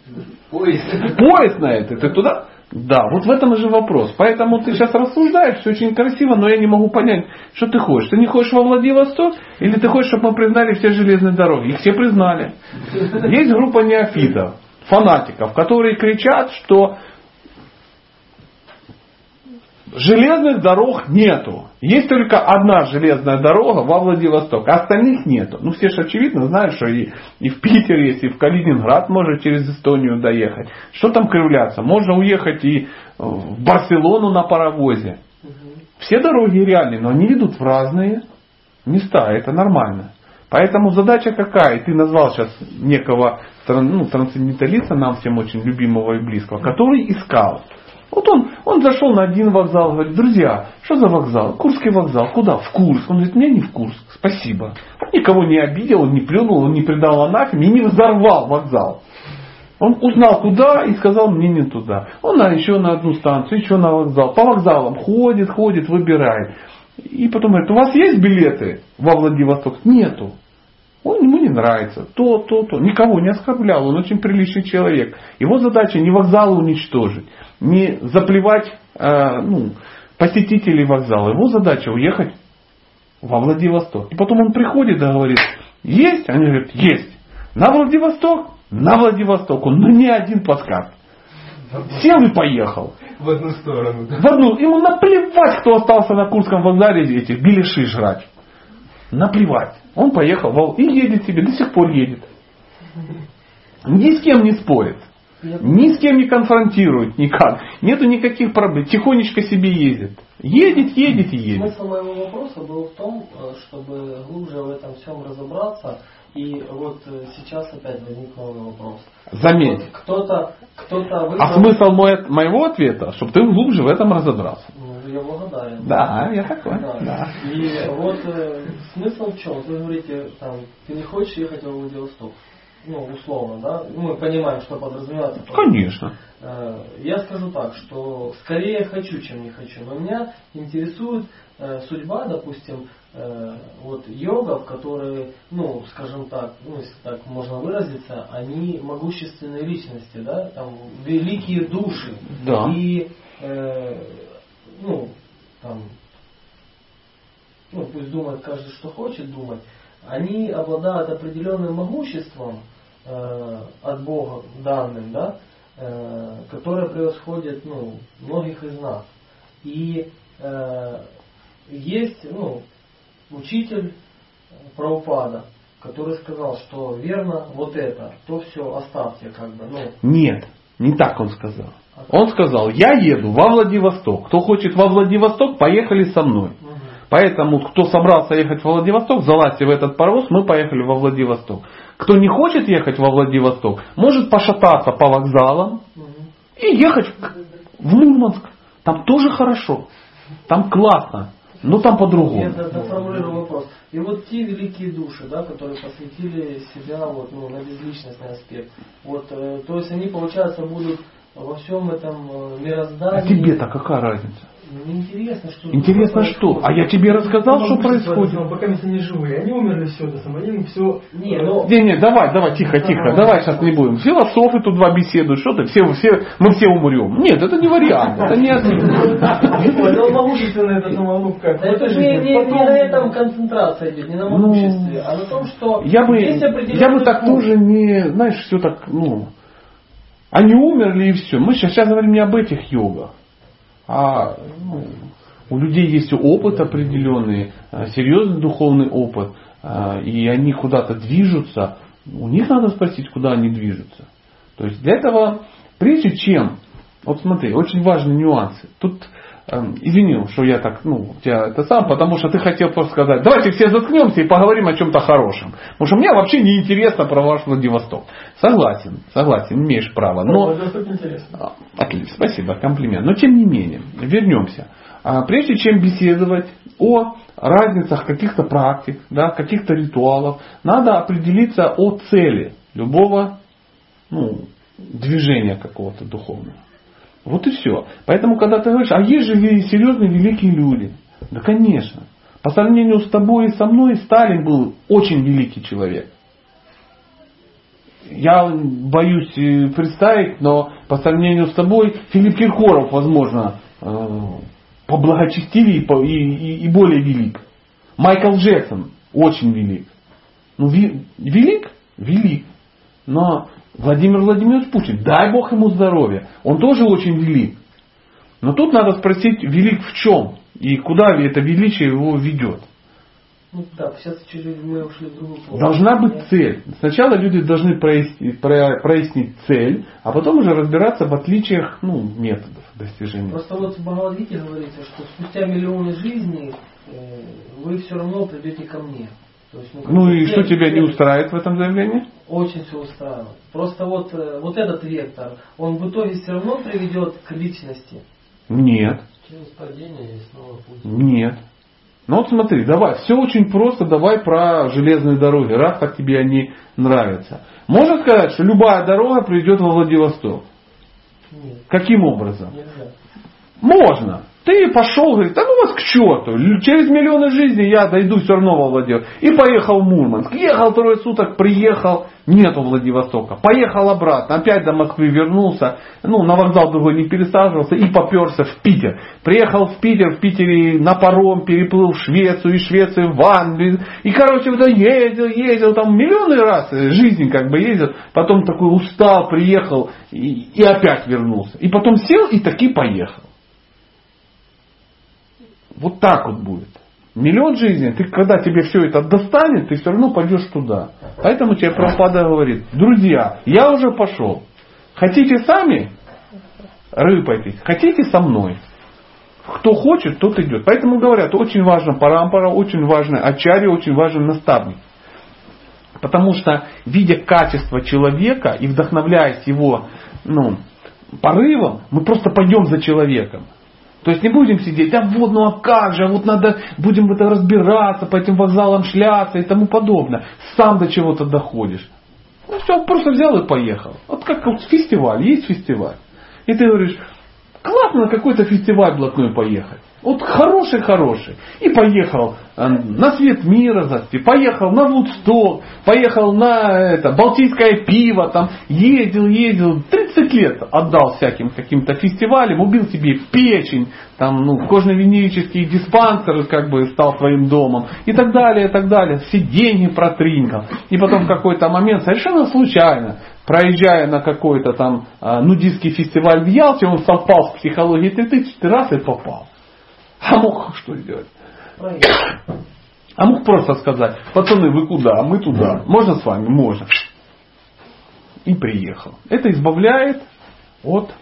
поезд, поезд на это. Ты туда? Да, вот в этом и же вопрос. Поэтому ты сейчас рассуждаешь, все очень красиво, но я не могу понять, что ты хочешь. Ты не хочешь во Владивосток, или ты хочешь, чтобы мы признали все железные дороги? Их все признали. Есть группа неофитов, фанатиков, которые кричат, что Железных дорог нету. Есть только одна железная дорога во Владивосток, а остальных нету. Ну все же очевидно знают, что и, и в Питер есть, и в Калининград можно через Эстонию доехать. Что там кривляться? Можно уехать и в Барселону на паровозе. Все дороги реальные, но они ведут в разные места, это нормально. Поэтому задача какая? Ты назвал сейчас некого ну, трансценденталиста, нам всем очень любимого и близкого, который искал вот он, он зашел на один вокзал, говорит, друзья, что за вокзал? Курский вокзал. Куда? В Курск. Он говорит, мне не в Курск, спасибо. Он никого не обидел, он не плюнул, он не предал анафеме и не взорвал вокзал. Он узнал куда и сказал, мне не туда. Он на, еще на одну станцию, еще на вокзал. По вокзалам ходит, ходит, выбирает. И потом говорит, у вас есть билеты во Владивосток? Нету. Он ему не нравится. То, то, то. Никого не оскорблял. Он очень приличный человек. Его задача не вокзал уничтожить не заплевать э, ну, посетителей вокзала. Его задача уехать во Владивосток. И потом он приходит и говорит, есть? Они говорят, есть. На Владивосток? На Владивосток. Он, ну не один плацкарт. Сел и поехал. В одну сторону. В одну. Ему наплевать, кто остался на Курском вокзале эти беляши жрать. Наплевать. Он поехал и едет себе, до сих пор едет. Ни с кем не спорит. Ни с кем не конфронтирует никак. Нету никаких проблем. Тихонечко себе ездит. Едет, едет и едет. Смысл моего вопроса был в том, э, чтобы глубже в этом всем разобраться. И вот э, сейчас опять возник новый вопрос. Заметь. Вот кто-то, кто-то выбрал... А смысл мой, моего ответа, чтобы ты глубже в этом разобрался. Ну, я благодарен. Да, я такой. Да. да. И вот э, смысл в чем? Вы говорите, там, ты не хочешь ехать в Владивосток ну, условно, да, мы понимаем, что подразумевается. Конечно. Э, я скажу так, что скорее хочу, чем не хочу. Но меня интересует э, судьба, допустим, э, вот йогов, которые, ну, скажем так, ну, если так можно выразиться, они могущественные личности, да, там, великие души. Да. И, ну, там, ну, пусть думает каждый, что хочет думать, они обладают определенным могуществом э, от Бога данным, да, э, которое превосходит ну, многих из нас. И э, есть ну, учитель правопада, который сказал, что верно вот это, то все оставьте как бы. Ну. Нет, не так он сказал. А он сказал, я еду во Владивосток. Кто хочет во Владивосток, поехали со мной. Поэтому, кто собрался ехать во Владивосток, залазьте в этот паровоз, мы поехали во Владивосток. Кто не хочет ехать во Владивосток, может пошататься по вокзалам и ехать в Мурманск. Там тоже хорошо. Там классно. Но там по-другому. Я доформулирую вопрос. И вот те великие души, да, которые посвятили себя вот, ну, на безличностный аспект. Вот, э, то есть они, получается, будут во всем этом э, мироздании. А тебе-то какая разница? Интересно, что... Интересно что? А я тебе рассказал, что происходит. Пока они живые. Они умерли все, самого им все... Не, но... не, не, давай, давай, тихо, тихо. Давай сейчас не будем. Философы тут два беседуют. Что ты? Все, все, мы все умрем. Нет, это не вариант. Это не ответ. Это могущественная эта самолюбка. Это же не на этом концентрация идет, не на могуществе, а на том, что... Я бы, я бы так тоже не, знаешь, все так, ну... Они умерли и все. Мы сейчас, сейчас говорим не об этих йогах. А ну, у людей есть опыт определенный, а, серьезный духовный опыт, а, и они куда-то движутся. У них надо спросить, куда они движутся. То есть для этого Прежде чем, вот смотри, очень важные нюансы. Тут извини, что я так, ну, тебя это сам, потому что ты хотел просто сказать, давайте все заткнемся и поговорим о чем-то хорошем. Потому что мне вообще не интересно про ваш Владивосток. Согласен, согласен, имеешь право. Но... А, Отлично, спасибо, комплимент. Но тем не менее, вернемся. А, Прежде чем беседовать о разницах каких-то практик, да, каких-то ритуалов, надо определиться о цели любого ну, движения какого-то духовного. Вот и все. Поэтому, когда ты говоришь, а есть же серьезные великие люди. Да, конечно. По сравнению с тобой и со мной, Сталин был очень великий человек. Я боюсь э, представить, но по сравнению с тобой Филипп Киркоров, возможно, э, поблагочестивее и и, и- более велик. Майкл Джексон очень велик. Ну, велик? Велик. Но Владимир Владимирович Путин, дай Бог ему здоровья, он тоже очень велик. Но тут надо спросить, велик в чем? И куда это величие его ведет? Ну да, сейчас мы ушли в другую. Должна быть цель. Сначала люди должны прояснить, про- прояснить цель, а потом уже разбираться в отличиях ну, методов достижения. Просто вот в Бхагавадгите говорится, что спустя миллионы жизней э, вы все равно придете ко мне. Есть, Ну и что тебя не устраивает в этом заявлении? Очень все устраивает. Просто вот, э, вот этот вектор, он в итоге все равно приведет к личности. Нет. Через падение и снова путь. Нет. Ну вот смотри, давай, все очень просто, давай про железные дороги, раз так тебе они нравятся. Можно сказать, что любая дорога приведет во Владивосток. Нет, Каким образом? нельзя. Можно. Ты пошел, говорит, да ну вас к черту, через миллионы жизней я дойду все равно во Владивосток. И поехал в Мурманск. Ехал трое суток, приехал, нету Владивостока. Поехал обратно, опять до Москвы вернулся, ну на вокзал другой не пересаживался и поперся в Питер. Приехал в Питер, в Питере на паром переплыл в Швецию, из Швеции в Англию. И короче, вот ездил, ездил, там миллионы раз жизнь как бы ездил. Потом такой устал, приехал и, и опять вернулся. И потом сел и таки поехал. Вот так вот будет. Миллион жизней, ты когда тебе все это достанет, ты все равно пойдешь туда. Поэтому тебе Прабхупада говорит, друзья, я уже пошел. Хотите сами рыпайтесь, хотите со мной. Кто хочет, тот идет. Поэтому говорят, очень важно парампара, очень важно ачари, очень важен наставник. Потому что, видя качество человека и вдохновляясь его ну, порывом, мы просто пойдем за человеком. То есть не будем сидеть, а вот, ну а как же, а вот надо, будем это разбираться, по этим вокзалам шляться и тому подобное. Сам до чего-то доходишь. Ну все, просто взял и поехал. Вот как вот фестиваль, есть фестиваль. И ты говоришь, классно на какой-то фестиваль блатной поехать. Вот хороший-хороший. И поехал э, на свет мира, засти, поехал на Вудсток, поехал на это, Балтийское пиво, там ездил, ездил, 30 лет отдал всяким каким-то фестивалям, убил себе печень, там, ну, кожно-венерические диспансеры как бы стал твоим домом и так далее, и так далее. Все деньги протринкал. И потом в какой-то момент совершенно случайно, проезжая на какой-то там э, нудистский фестиваль в Ялте, он совпал с психологией 3000 раз и попал. А мог что сделать? А мог просто сказать, пацаны, вы куда? Мы туда. Можно с вами? Можно. И приехал. Это избавляет от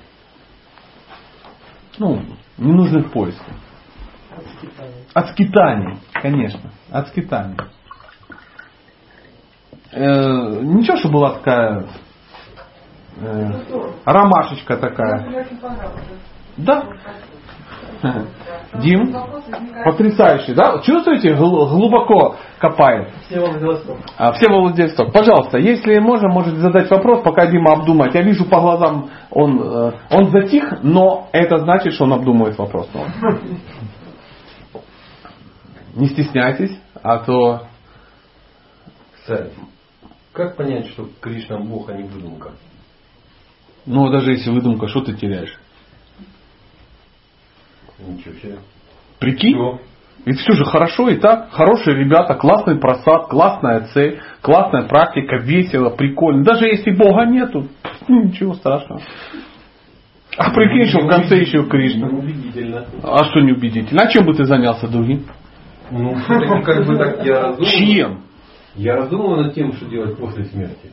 ну, ненужных поисков. От скитаний, конечно. От скитаний. Э, ничего, что была такая э, ромашечка такая. Да. Дим, потрясающий, да? Чувствуете, гл- глубоко копает. Все Владивосток. А. Пожалуйста, если можно, можете задать вопрос, пока Дима обдумает. Я вижу по глазам, он, э, он затих, но это значит, что он обдумывает вопрос. Не стесняйтесь, а то... Как понять, что Кришна Бог, а не выдумка? Ну, даже если выдумка, что ты теряешь? Ничего себе. Прикинь? Всё. Ведь все же хорошо и так. Хорошие ребята, классный просад, классная цель, классная практика, весело, прикольно. Даже если Бога нету, ну, ничего страшного. А прикинь, что в конце еще Кришна. Убедительно. А что неубедительно? А чем бы ты занялся другим? Ну, как бы так я раздумываю. Чем? Я раздумываю над тем, что делать после смерти.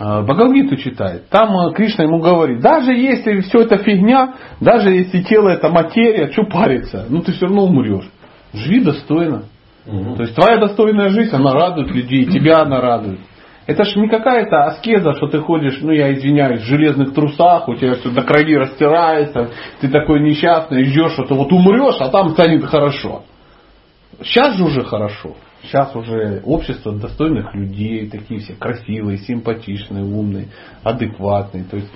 Э, Бхагавгиту читает, там э, Кришна ему говорит, даже если все это фигня, даже если тело это материя, что париться, ну ты все равно умрешь. Живи достойно. Мгм. То есть твоя достойная жизнь, она радует людей, тебя она радует. Это ж не какая-то аскеза, что ты ходишь, ну я извиняюсь, в железных трусах, у тебя все до крови растирается, ты такой несчастный, ждешь, что ты вот умрешь, а там станет хорошо. Сейчас же уже хорошо. Сейчас уже общество достойных людей, такие все красивые, симпатичные, умные, адекватные. То есть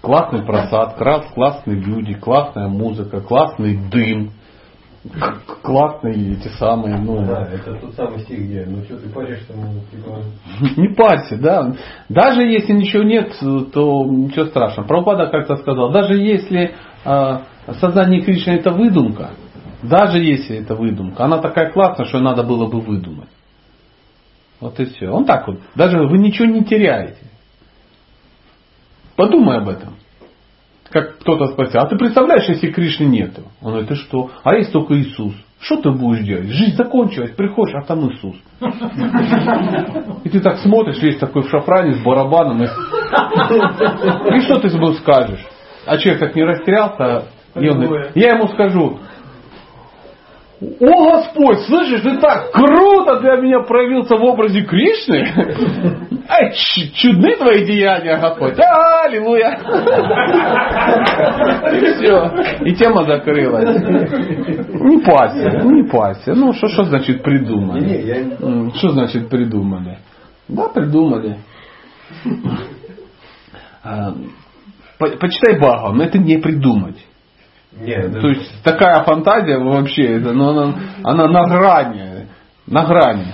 классный просад, класс- классные люди, классная музыка, классный дым, классные эти самые, ну, Да, это тот самый стих, где, ну что ты паришься, ну, типа, не парься, да. Даже если ничего нет, то ничего страшного. Прабхупада как-то сказал, даже если э, сознание Кришны это выдумка, даже если это выдумка, она такая классная, что надо было бы выдумать. Вот и все. Он так вот, даже вы ничего не теряете. Подумай об этом. Как кто-то спросил, а ты представляешь, если Кришны нету? Он говорит, ты что? А есть только Иисус. Что ты будешь делать? Жизнь закончилась, приходишь, а там Иисус. И ты так смотришь, весь такой в шафране с барабаном. И, и что ты скажешь? А человек так не растерялся. И он говорит, я ему скажу, о Господь, слышишь, ты так круто для меня проявился в образе Кришны. Ай, чудны твои деяния, Господь. Да, аллилуйя. И все. И тема закрылась. Не парься, не парься. Ну, что, значит придумали? Что значит придумали? Да, придумали. А, по- Почитай Багу, но это не придумать. Не, То есть такая фантазия вообще, это, ну, она, она на грани. На грани.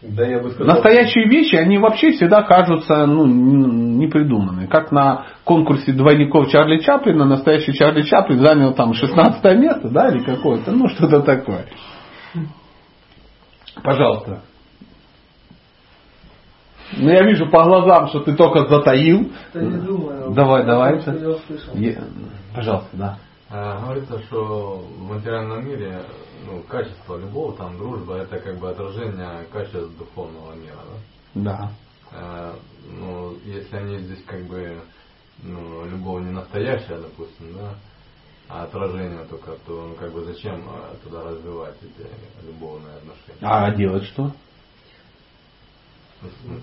да я бы сказал, Настоящие вещи, они вообще всегда кажутся ну, н- непридуманные. Как на конкурсе двойников Чарли Чаплина, настоящий Чарли Чаплин занял там 16 место, да, или какое-то, ну что-то такое. Пожалуйста. Ну я вижу по глазам, что ты только затаил. Да не думаю. Давай, давай. Я Пожалуйста, да. А, Говорится, что в материальном мире ну, качество любовь, там, дружба, это как бы отражение качеств духовного мира. Да? Да. А, ну, если они здесь как бы, ну, любовь не настоящая, допустим, да, а отражение только, то ну, как бы зачем а, туда развивать эти любовные отношения? А делать что? Ну,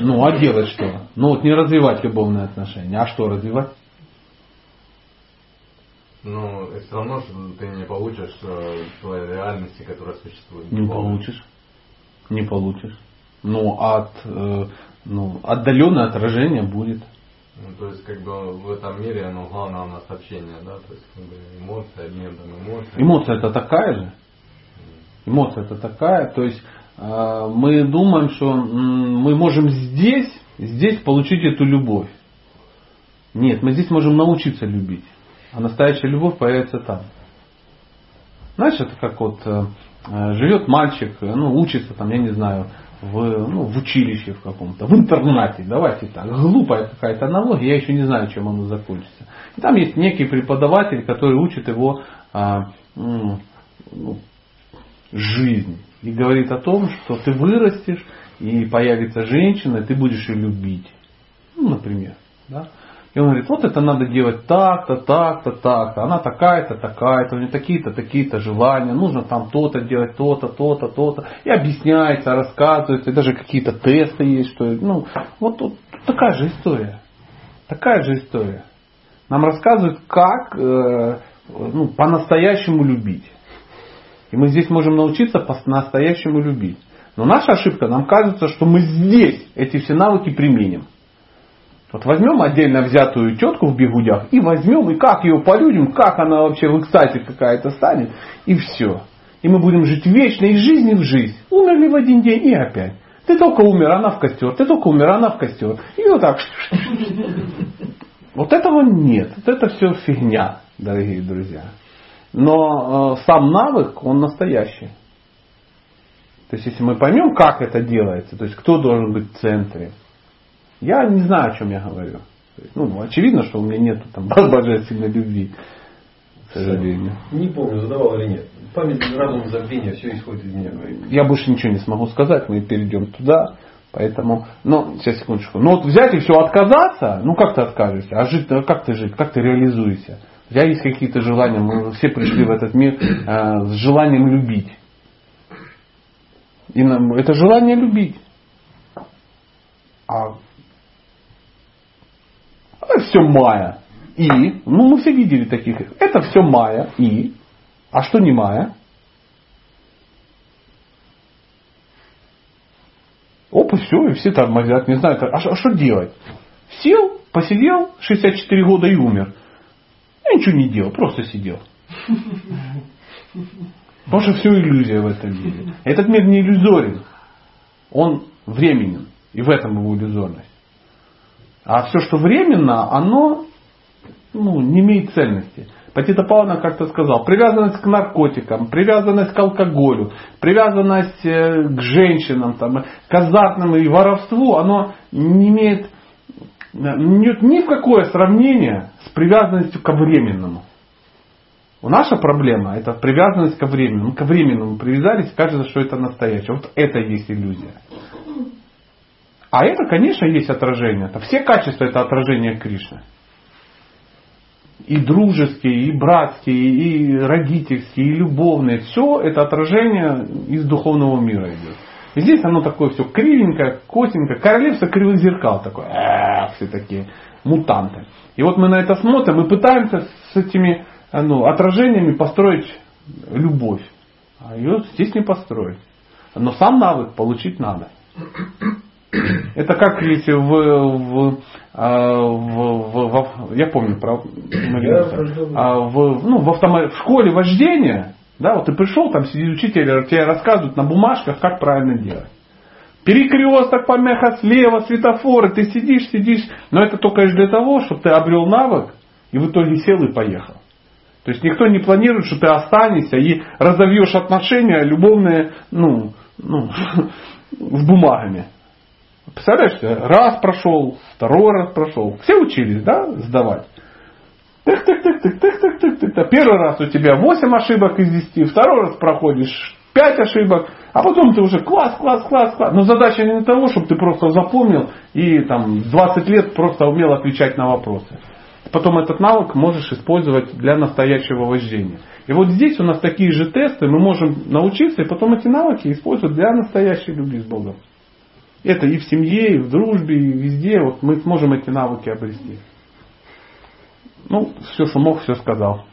Ну, а делать что? Ну, вот не развивать любовные отношения. А что развивать? Ну, все равно что ты не получишь э, той реальности, которая существует. Не получишь. Не получишь. Ну, от, э, ну, отдаленное отражение будет. Ну, то есть, как бы в этом мире, ну, главное у нас общение, да, то есть, как бы эмоции, обмен там эмоциями. Эмоция это такая же. Эмоция это такая. То есть э, мы думаем, что м, мы можем здесь, здесь получить эту любовь. Нет, мы здесь можем научиться любить. А настоящая любовь появится там. Знаешь, это как вот э, э, живет мальчик, э, ну, учится там, я не знаю, в, ну, в училище в каком-то, в интернате, давайте так, глупая какая-то аналогия, я еще не знаю, чем оно закончится. И там есть некий преподаватель, который учит его а, ну, жизнь. И говорит о том, что ты вырастешь, и появится женщина, и ты будешь ее любить. Ну, например. Да? И он говорит, вот это надо делать так-то, так-то, так-то. Она такая-то, такая-то, у нее такие-то, такие-то желания. Нужно там то-то делать, то-то, то-то, то-то. И объясняется, рассказывается. И даже какие-то тесты есть. Что, ну, вот, вот такая же история. Такая же история. Нам рассказывают, как э, ну, по-настоящему любить. И мы здесь можем научиться по-настоящему любить. Но наша ошибка, нам кажется, что мы здесь эти все навыки применим. Вот возьмем отдельно взятую тетку в бегудях и возьмем, и как ее полюбим, как она вообще в экстазе какая-то станет, и все. И мы будем жить вечно, из жизни в жизнь. Умерли в один день и опять. Ты только умер, она в костер, ты только умер, она в костер. И вот так. Вот этого нет. Вот это все фигня, дорогие друзья. Но э, сам навык, он настоящий. То есть, если мы поймем, как это делается, то есть, кто должен быть в центре, я не знаю, о чем я говорю. Есть, ну, очевидно, что у меня нет там божественной любви, к сожалению. Не помню, задавал или нет. Память, разум, забвение, все исходит из меня. Я больше ничего не смогу сказать, мы перейдем туда, Поэтому, ну, сейчас секундочку. Ну вот взять и все отказаться, ну как ты откажешься? А жить, как ты жить? Как ты реализуешься? У тебя есть какие-то желания, мы все пришли в этот мир э, с желанием любить. И нам, это желание любить. А это все майя. И, ну мы все видели таких. Это все майя. И, а что не майя? Оп, и все, и все тормозят, не знают, а что, а делать? Сел, посидел 64 года и умер. Я ничего не делал, просто сидел. Потому что все иллюзия в этом мире. Этот мир не иллюзорен. Он временен. И в этом его иллюзорность. А все, что временно, оно ну, не имеет ценности. Патита Павловна как-то сказал, привязанность к наркотикам, привязанность к алкоголю, привязанность э, к женщинам, там, к азартному и воровству, оно не имеет нет ни в какое сравнение с привязанностью ко временному. Наша проблема это привязанность ко временному. Мы ко временному привязались, кажется, что это настоящее. Вот это и есть иллюзия. А это, конечно, есть отражение. Все качества это отражение Кришны. И дружеские, и братские, и родительские, и любовные. Все это отражение из духовного мира идет. И здесь оно такое все кривенькое, косенькое. Королевство кривых зеркал такое. Все такие мутанты. И вот мы на это смотрим и пытаемся с этими ну, отражениями построить любовь. А ее здесь не построить. Но сам навык получить надо. Это как если в, в, а, в, в, в я помню про а, в, ну, в, автомо, в школе вождения, да, вот ты пришел, там сидит учитель, тебе рассказывают на бумажках, как правильно делать. Перекресток, помеха слева, светофоры, ты сидишь, сидишь, но это только лишь для того, чтобы ты обрел навык и в итоге сел и поехал. То есть никто не планирует, что ты останешься и разовьешь отношения любовные, ну, ну, с бумагами. Представляешь, раз прошел, второй раз прошел. Все учились, да, сдавать. Тык, тык, тык, тык, тык, тык, тык, тык. Первый раз у тебя 8 ошибок из 10, второй раз проходишь 5 ошибок, а потом ты уже класс, класс, класс, класс. Но задача не того, чтобы ты просто запомнил и там 20 лет просто умел отвечать на вопросы. Потом этот навык можешь использовать для настоящего вождения. И вот здесь у нас такие же тесты, мы можем научиться и потом эти навыки использовать для настоящей любви с Богом. Это и в семье, и в дружбе, и везде. Вот мы сможем эти навыки обрести. Ну, все, что мог, все сказал.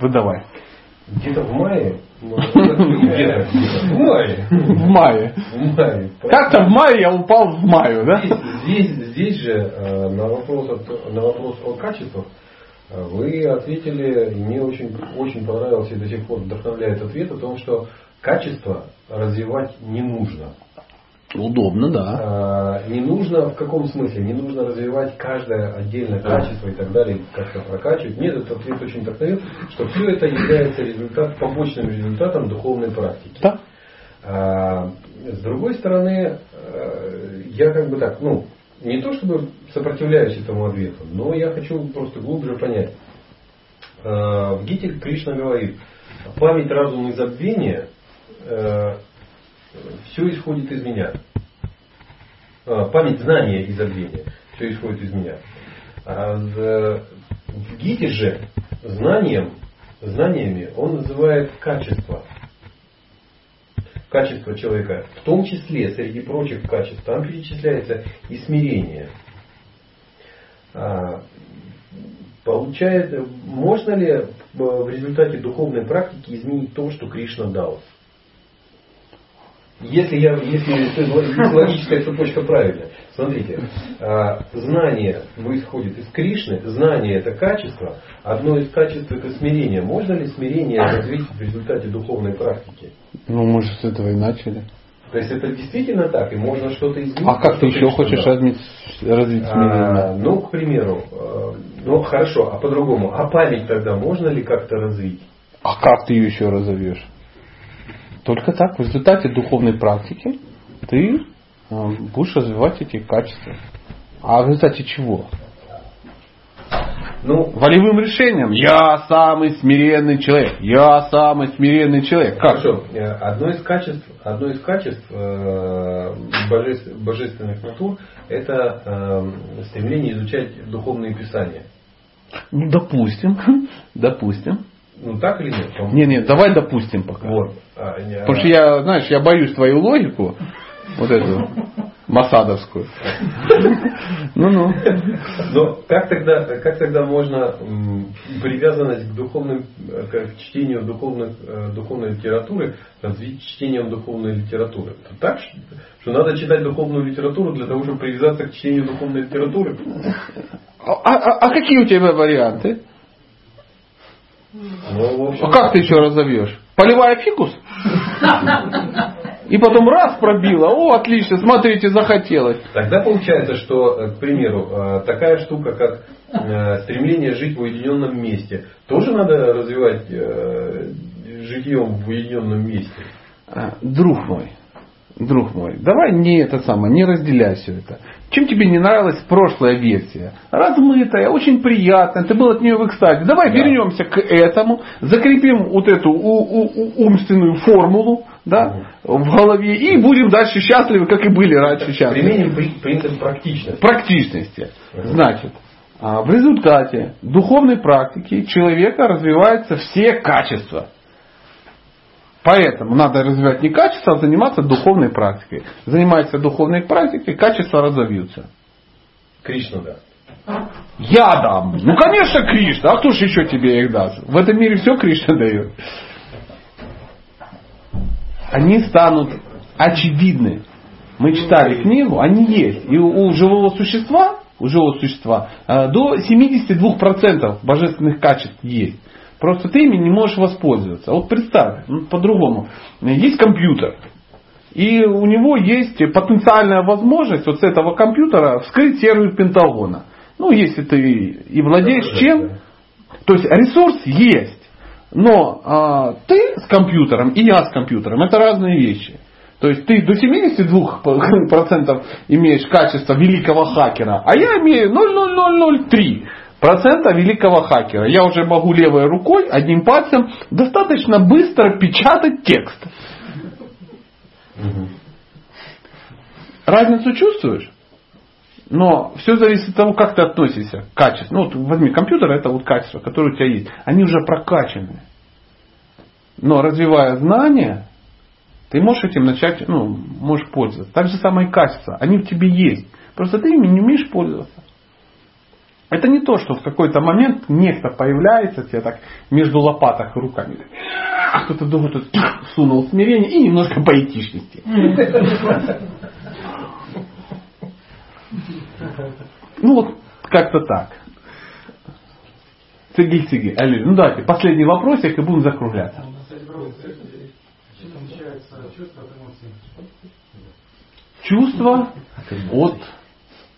Выдавай. Где-то в мае. Где-то в мае. В мае. Как-то в мае я упал в маю, да? Здесь, здесь, здесь же э, на вопрос, на вопрос о качествах э, вы ответили, и мне очень, очень понравился и до сих пор вдохновляет ответ о том, что качество развивать не нужно. Удобно, да. А, не нужно, в каком смысле? Не нужно развивать каждое отдельное качество и так далее, как-то прокачивать. Нет, этот ответ очень вдохновил, что все это является результат, побочным результатом духовной практики. Да. А, с другой стороны, э, я как бы так, ну, не то чтобы сопротивляюсь этому ответу, но я хочу просто глубже понять. А, в Гите Кришна говорит, память, разум и забвение э, все исходит из меня. А, память знания и забвения. Все исходит из меня. А в Гите же знанием, знаниями он называет качество. Качество человека. В том числе, среди прочих качеств, там перечисляется и смирение. А, получается, можно ли в результате духовной практики изменить то, что Кришна дал? Если, я, если логическая цепочка правильная, смотрите, а, знание исходит из Кришны, знание это качество, одно из качеств это смирение. Можно ли смирение развить в результате духовной практики? Ну, мы же с этого и начали. То есть это действительно так, и можно что-то изменить. А как ты еще хочешь развить, развить смирение? А, ну, к примеру, а, ну хорошо, а по-другому, а память тогда можно ли как-то развить? А как ты ее еще разовьешь? Только так, в результате духовной практики ты э, будешь развивать эти качества. А в результате чего? Ну, Волевым решением. Я самый смиренный человек. Я самый смиренный человек. Как? Хорошо. Э, Одно из качеств, одно из качеств э, божеств- божественных натур это э, стремление изучать духовные писания. Ну, допустим. Допустим. Ну так или нет? По- Не, не, давай допустим пока. Вот. А, не, Потому а, что я, знаешь, я боюсь твою логику, вот эту масадовскую. Ну-ну. Но как тогда, как тогда можно привязанность к духовным, к чтению духовных, э, духовной литературы развить чтением духовной литературы? Это так, что надо читать духовную литературу для того, чтобы привязаться к чтению духовной литературы? А, а- а какие у тебя варианты? Ну, А как ты еще разовьешь? Поливая фикус? И потом раз пробило. О, отлично, смотрите, захотелось. Тогда получается, что, э, к примеру, э, такая штука, как э, стремление жить в уединенном месте, тоже надо развивать житьем в уединенном месте. Друг мой, друг мой, давай не это самое, не разделяй все это. Чем тебе не нравилась прошлая версия? Размытая, очень приятная, ты был от нее в экстазе. Давай Да. вернемся к этому, закрепим вот эту у- у- у- умственную формулу да, в голове и будем дальше счастливы, как и были раньше счастливы. Применим при- принцип практичности. практичности. Значит, а, в результате духовной практики человека развиваются все качества. Поэтому надо развивать не качество, а заниматься духовной практикой. Занимаясь духовной практикой, качества разовьются. Кришна даст. Я дам. Ну, конечно, Кришна. А кто же еще тебе их даст? В этом мире все Кришна дает. Они станут очевидны. Мы читали книгу, они есть. И у, у живого существа, у живого существа э, до 72% божественных качеств есть. Просто ты ими не можешь воспользоваться. Вот представь, ну, по-другому. Есть компьютер. И у него есть потенциальная возможность вот с этого компьютера вскрыть сервер Пентагона. Ну, если ты и владеешь чем, то есть ресурс есть. Но а, ты с компьютером и я с компьютером это разные вещи. То есть ты до 72% имеешь качество великого хакера, а я имею 0,0003% процента великого хакера. Я уже могу левой рукой, одним пальцем достаточно быстро печатать текст. Разницу чувствуешь? Но все зависит от того, как ты относишься к качеству. Ну, вот возьми компьютер, это вот качество, которое у тебя есть. Они уже прокачаны. Но развивая знания, ты можешь этим начать, ну, можешь пользоваться. Так же самое и качество. Они в тебе есть. Просто ты ими не умеешь пользоваться. Это не то, что в какой-то момент некто появляется тебе так между лопаток и руками. А кто-то думает, тут сунул смирение и немножко поэтичности. Ну вот как-то так. Цигель цигель. Аллилуйя. Ну давайте, последний вопросик и будем закругляться. Чувство от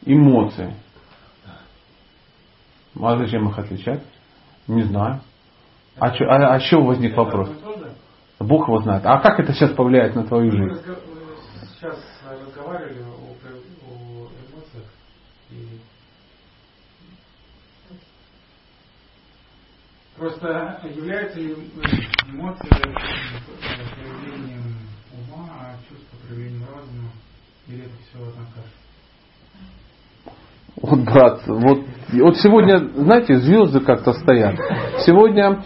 эмоций. А зачем их отличать? Не знаю. А, чё- а, а чего возник вопрос? Бог его знает. А как это сейчас повлияет на твою Вы жизнь? вы сейчас разговаривали о, о эмоциях и просто является ли эмоция э, проявлением ума, а чувство проявлением разума, или это все одна каша? Вот, брат, вот, вот сегодня, знаете, звезды как-то стоят. Сегодня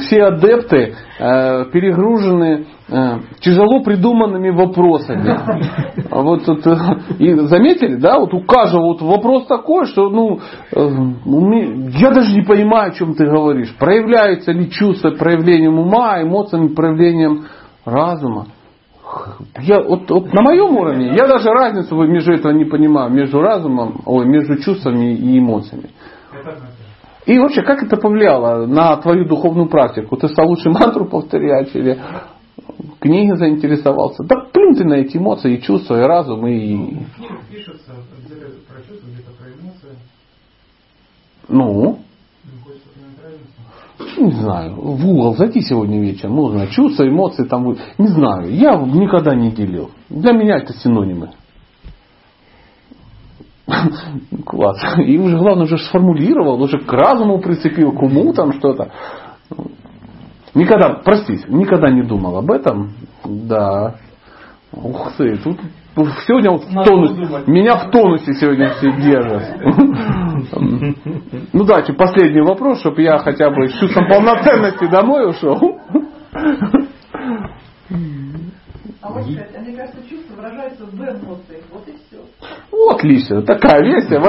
все адепты э, перегружены э, тяжело придуманными вопросами. А Вот, тут, э, и заметили, да, вот у каждого вот вопрос такой, что ну, э, уме- я даже не понимаю, о чем ты говоришь. Проявляются ли чувства проявлением ума, эмоциями проявлением разума? Я, вот, вот на моем уровне я даже разницу между этого не понимаю, между разумом, ой, между чувствами и эмоциями. И вообще, как это повлияло на твою духовную практику? Ты стал лучше мантру повторять или книги заинтересовался? Да плюнь ты на эти эмоции, и чувства, и разум, и... Книгах пишется где-то про чувства, где-то про эмоции. Ну, Не хочется понять разницу. Не знаю, в угол зайти сегодня вечером, можно чувства, эмоции там, не знаю, я никогда не делил. Для меня это синонимы. Класс. И уже главное уже сформулировал, уже к разуму прицепил, к уму там что-то. Никогда, простите, никогда не думал об этом. Да. Ух ты, тут сегодня вот в тонус, меня в тонусе сегодня все держат. Ну давайте последний вопрос, чтобы я хотя бы с чувством полноценности домой ушел. А вот мне кажется, чувство выражается в эмоциях. Вот и все. Вот, Лися, такая версия.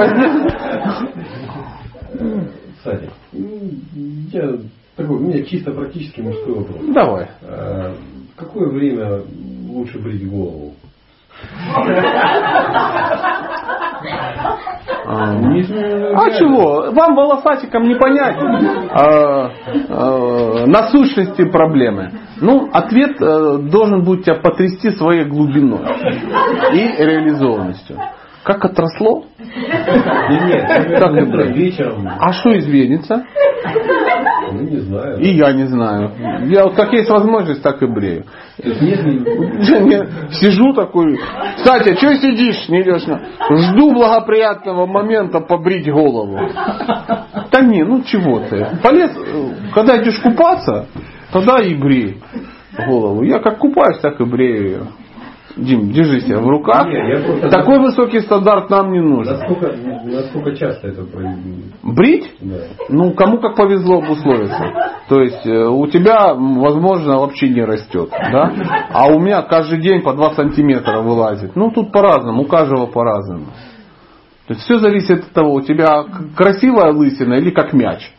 Я такой, у меня чисто практически мужской вопрос. Давай. В какое время лучше брить голову? А чего? Вам волосатиком не понять а, а, насущности проблемы. Ну, ответ э, должен будет тебя потрясти своей глубиной и реализованностью. Как отросло? Нет, утром, брить. вечером, А что изменится? ну не знаю. И я не знаю. Я вот как есть возможность, так и брею. Сижу такой. Кстати, что сидишь, не идешь на- Жду благоприятного момента побрить голову. Да не, ну чего ты. Полез, э, когда идешь купаться, тогда и брей голову. Я как купаюсь, так и брею ее. Дим, держи себя в руках. Не, я просто- Такой высокий стандарт нам не нужен. насколько, насколько часто это происходит? Брить? Да. Ну, кому как повезло обусловиться. То есть э, у тебя, возможно, вообще не растет, да? А у меня каждый день по 2 сантиметра вылазит. Ну, тут по-разному, у каждого по-разному. То есть все зависит от того, у тебя красивая лысина или как мяч.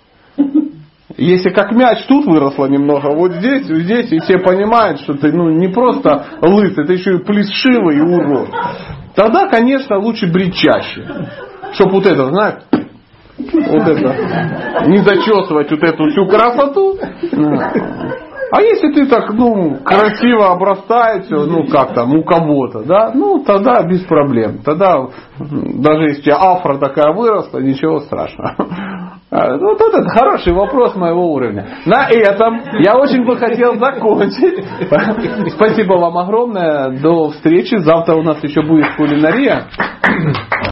Если как мяч тут выросло немного, вот здесь, вот здесь, и все понимают, что ты ну, не просто лысый, ты еще и плешивый урод. Тогда, конечно, лучше брить чаще. Чтоб вот это, знаешь, вот это, не зачесывать вот эту всю красоту. А если ты так, ну, красиво обрастает все, ну, как там, у кого-то, да, ну, тогда без проблем. Тогда, даже если афра такая выросла, ничего страшного. А, Ну, вот это хороший вопрос моего уровня. На этом я очень бы хотел закончить. Спасибо вам огромное. До встречи. Завтра у нас еще будет кулинария.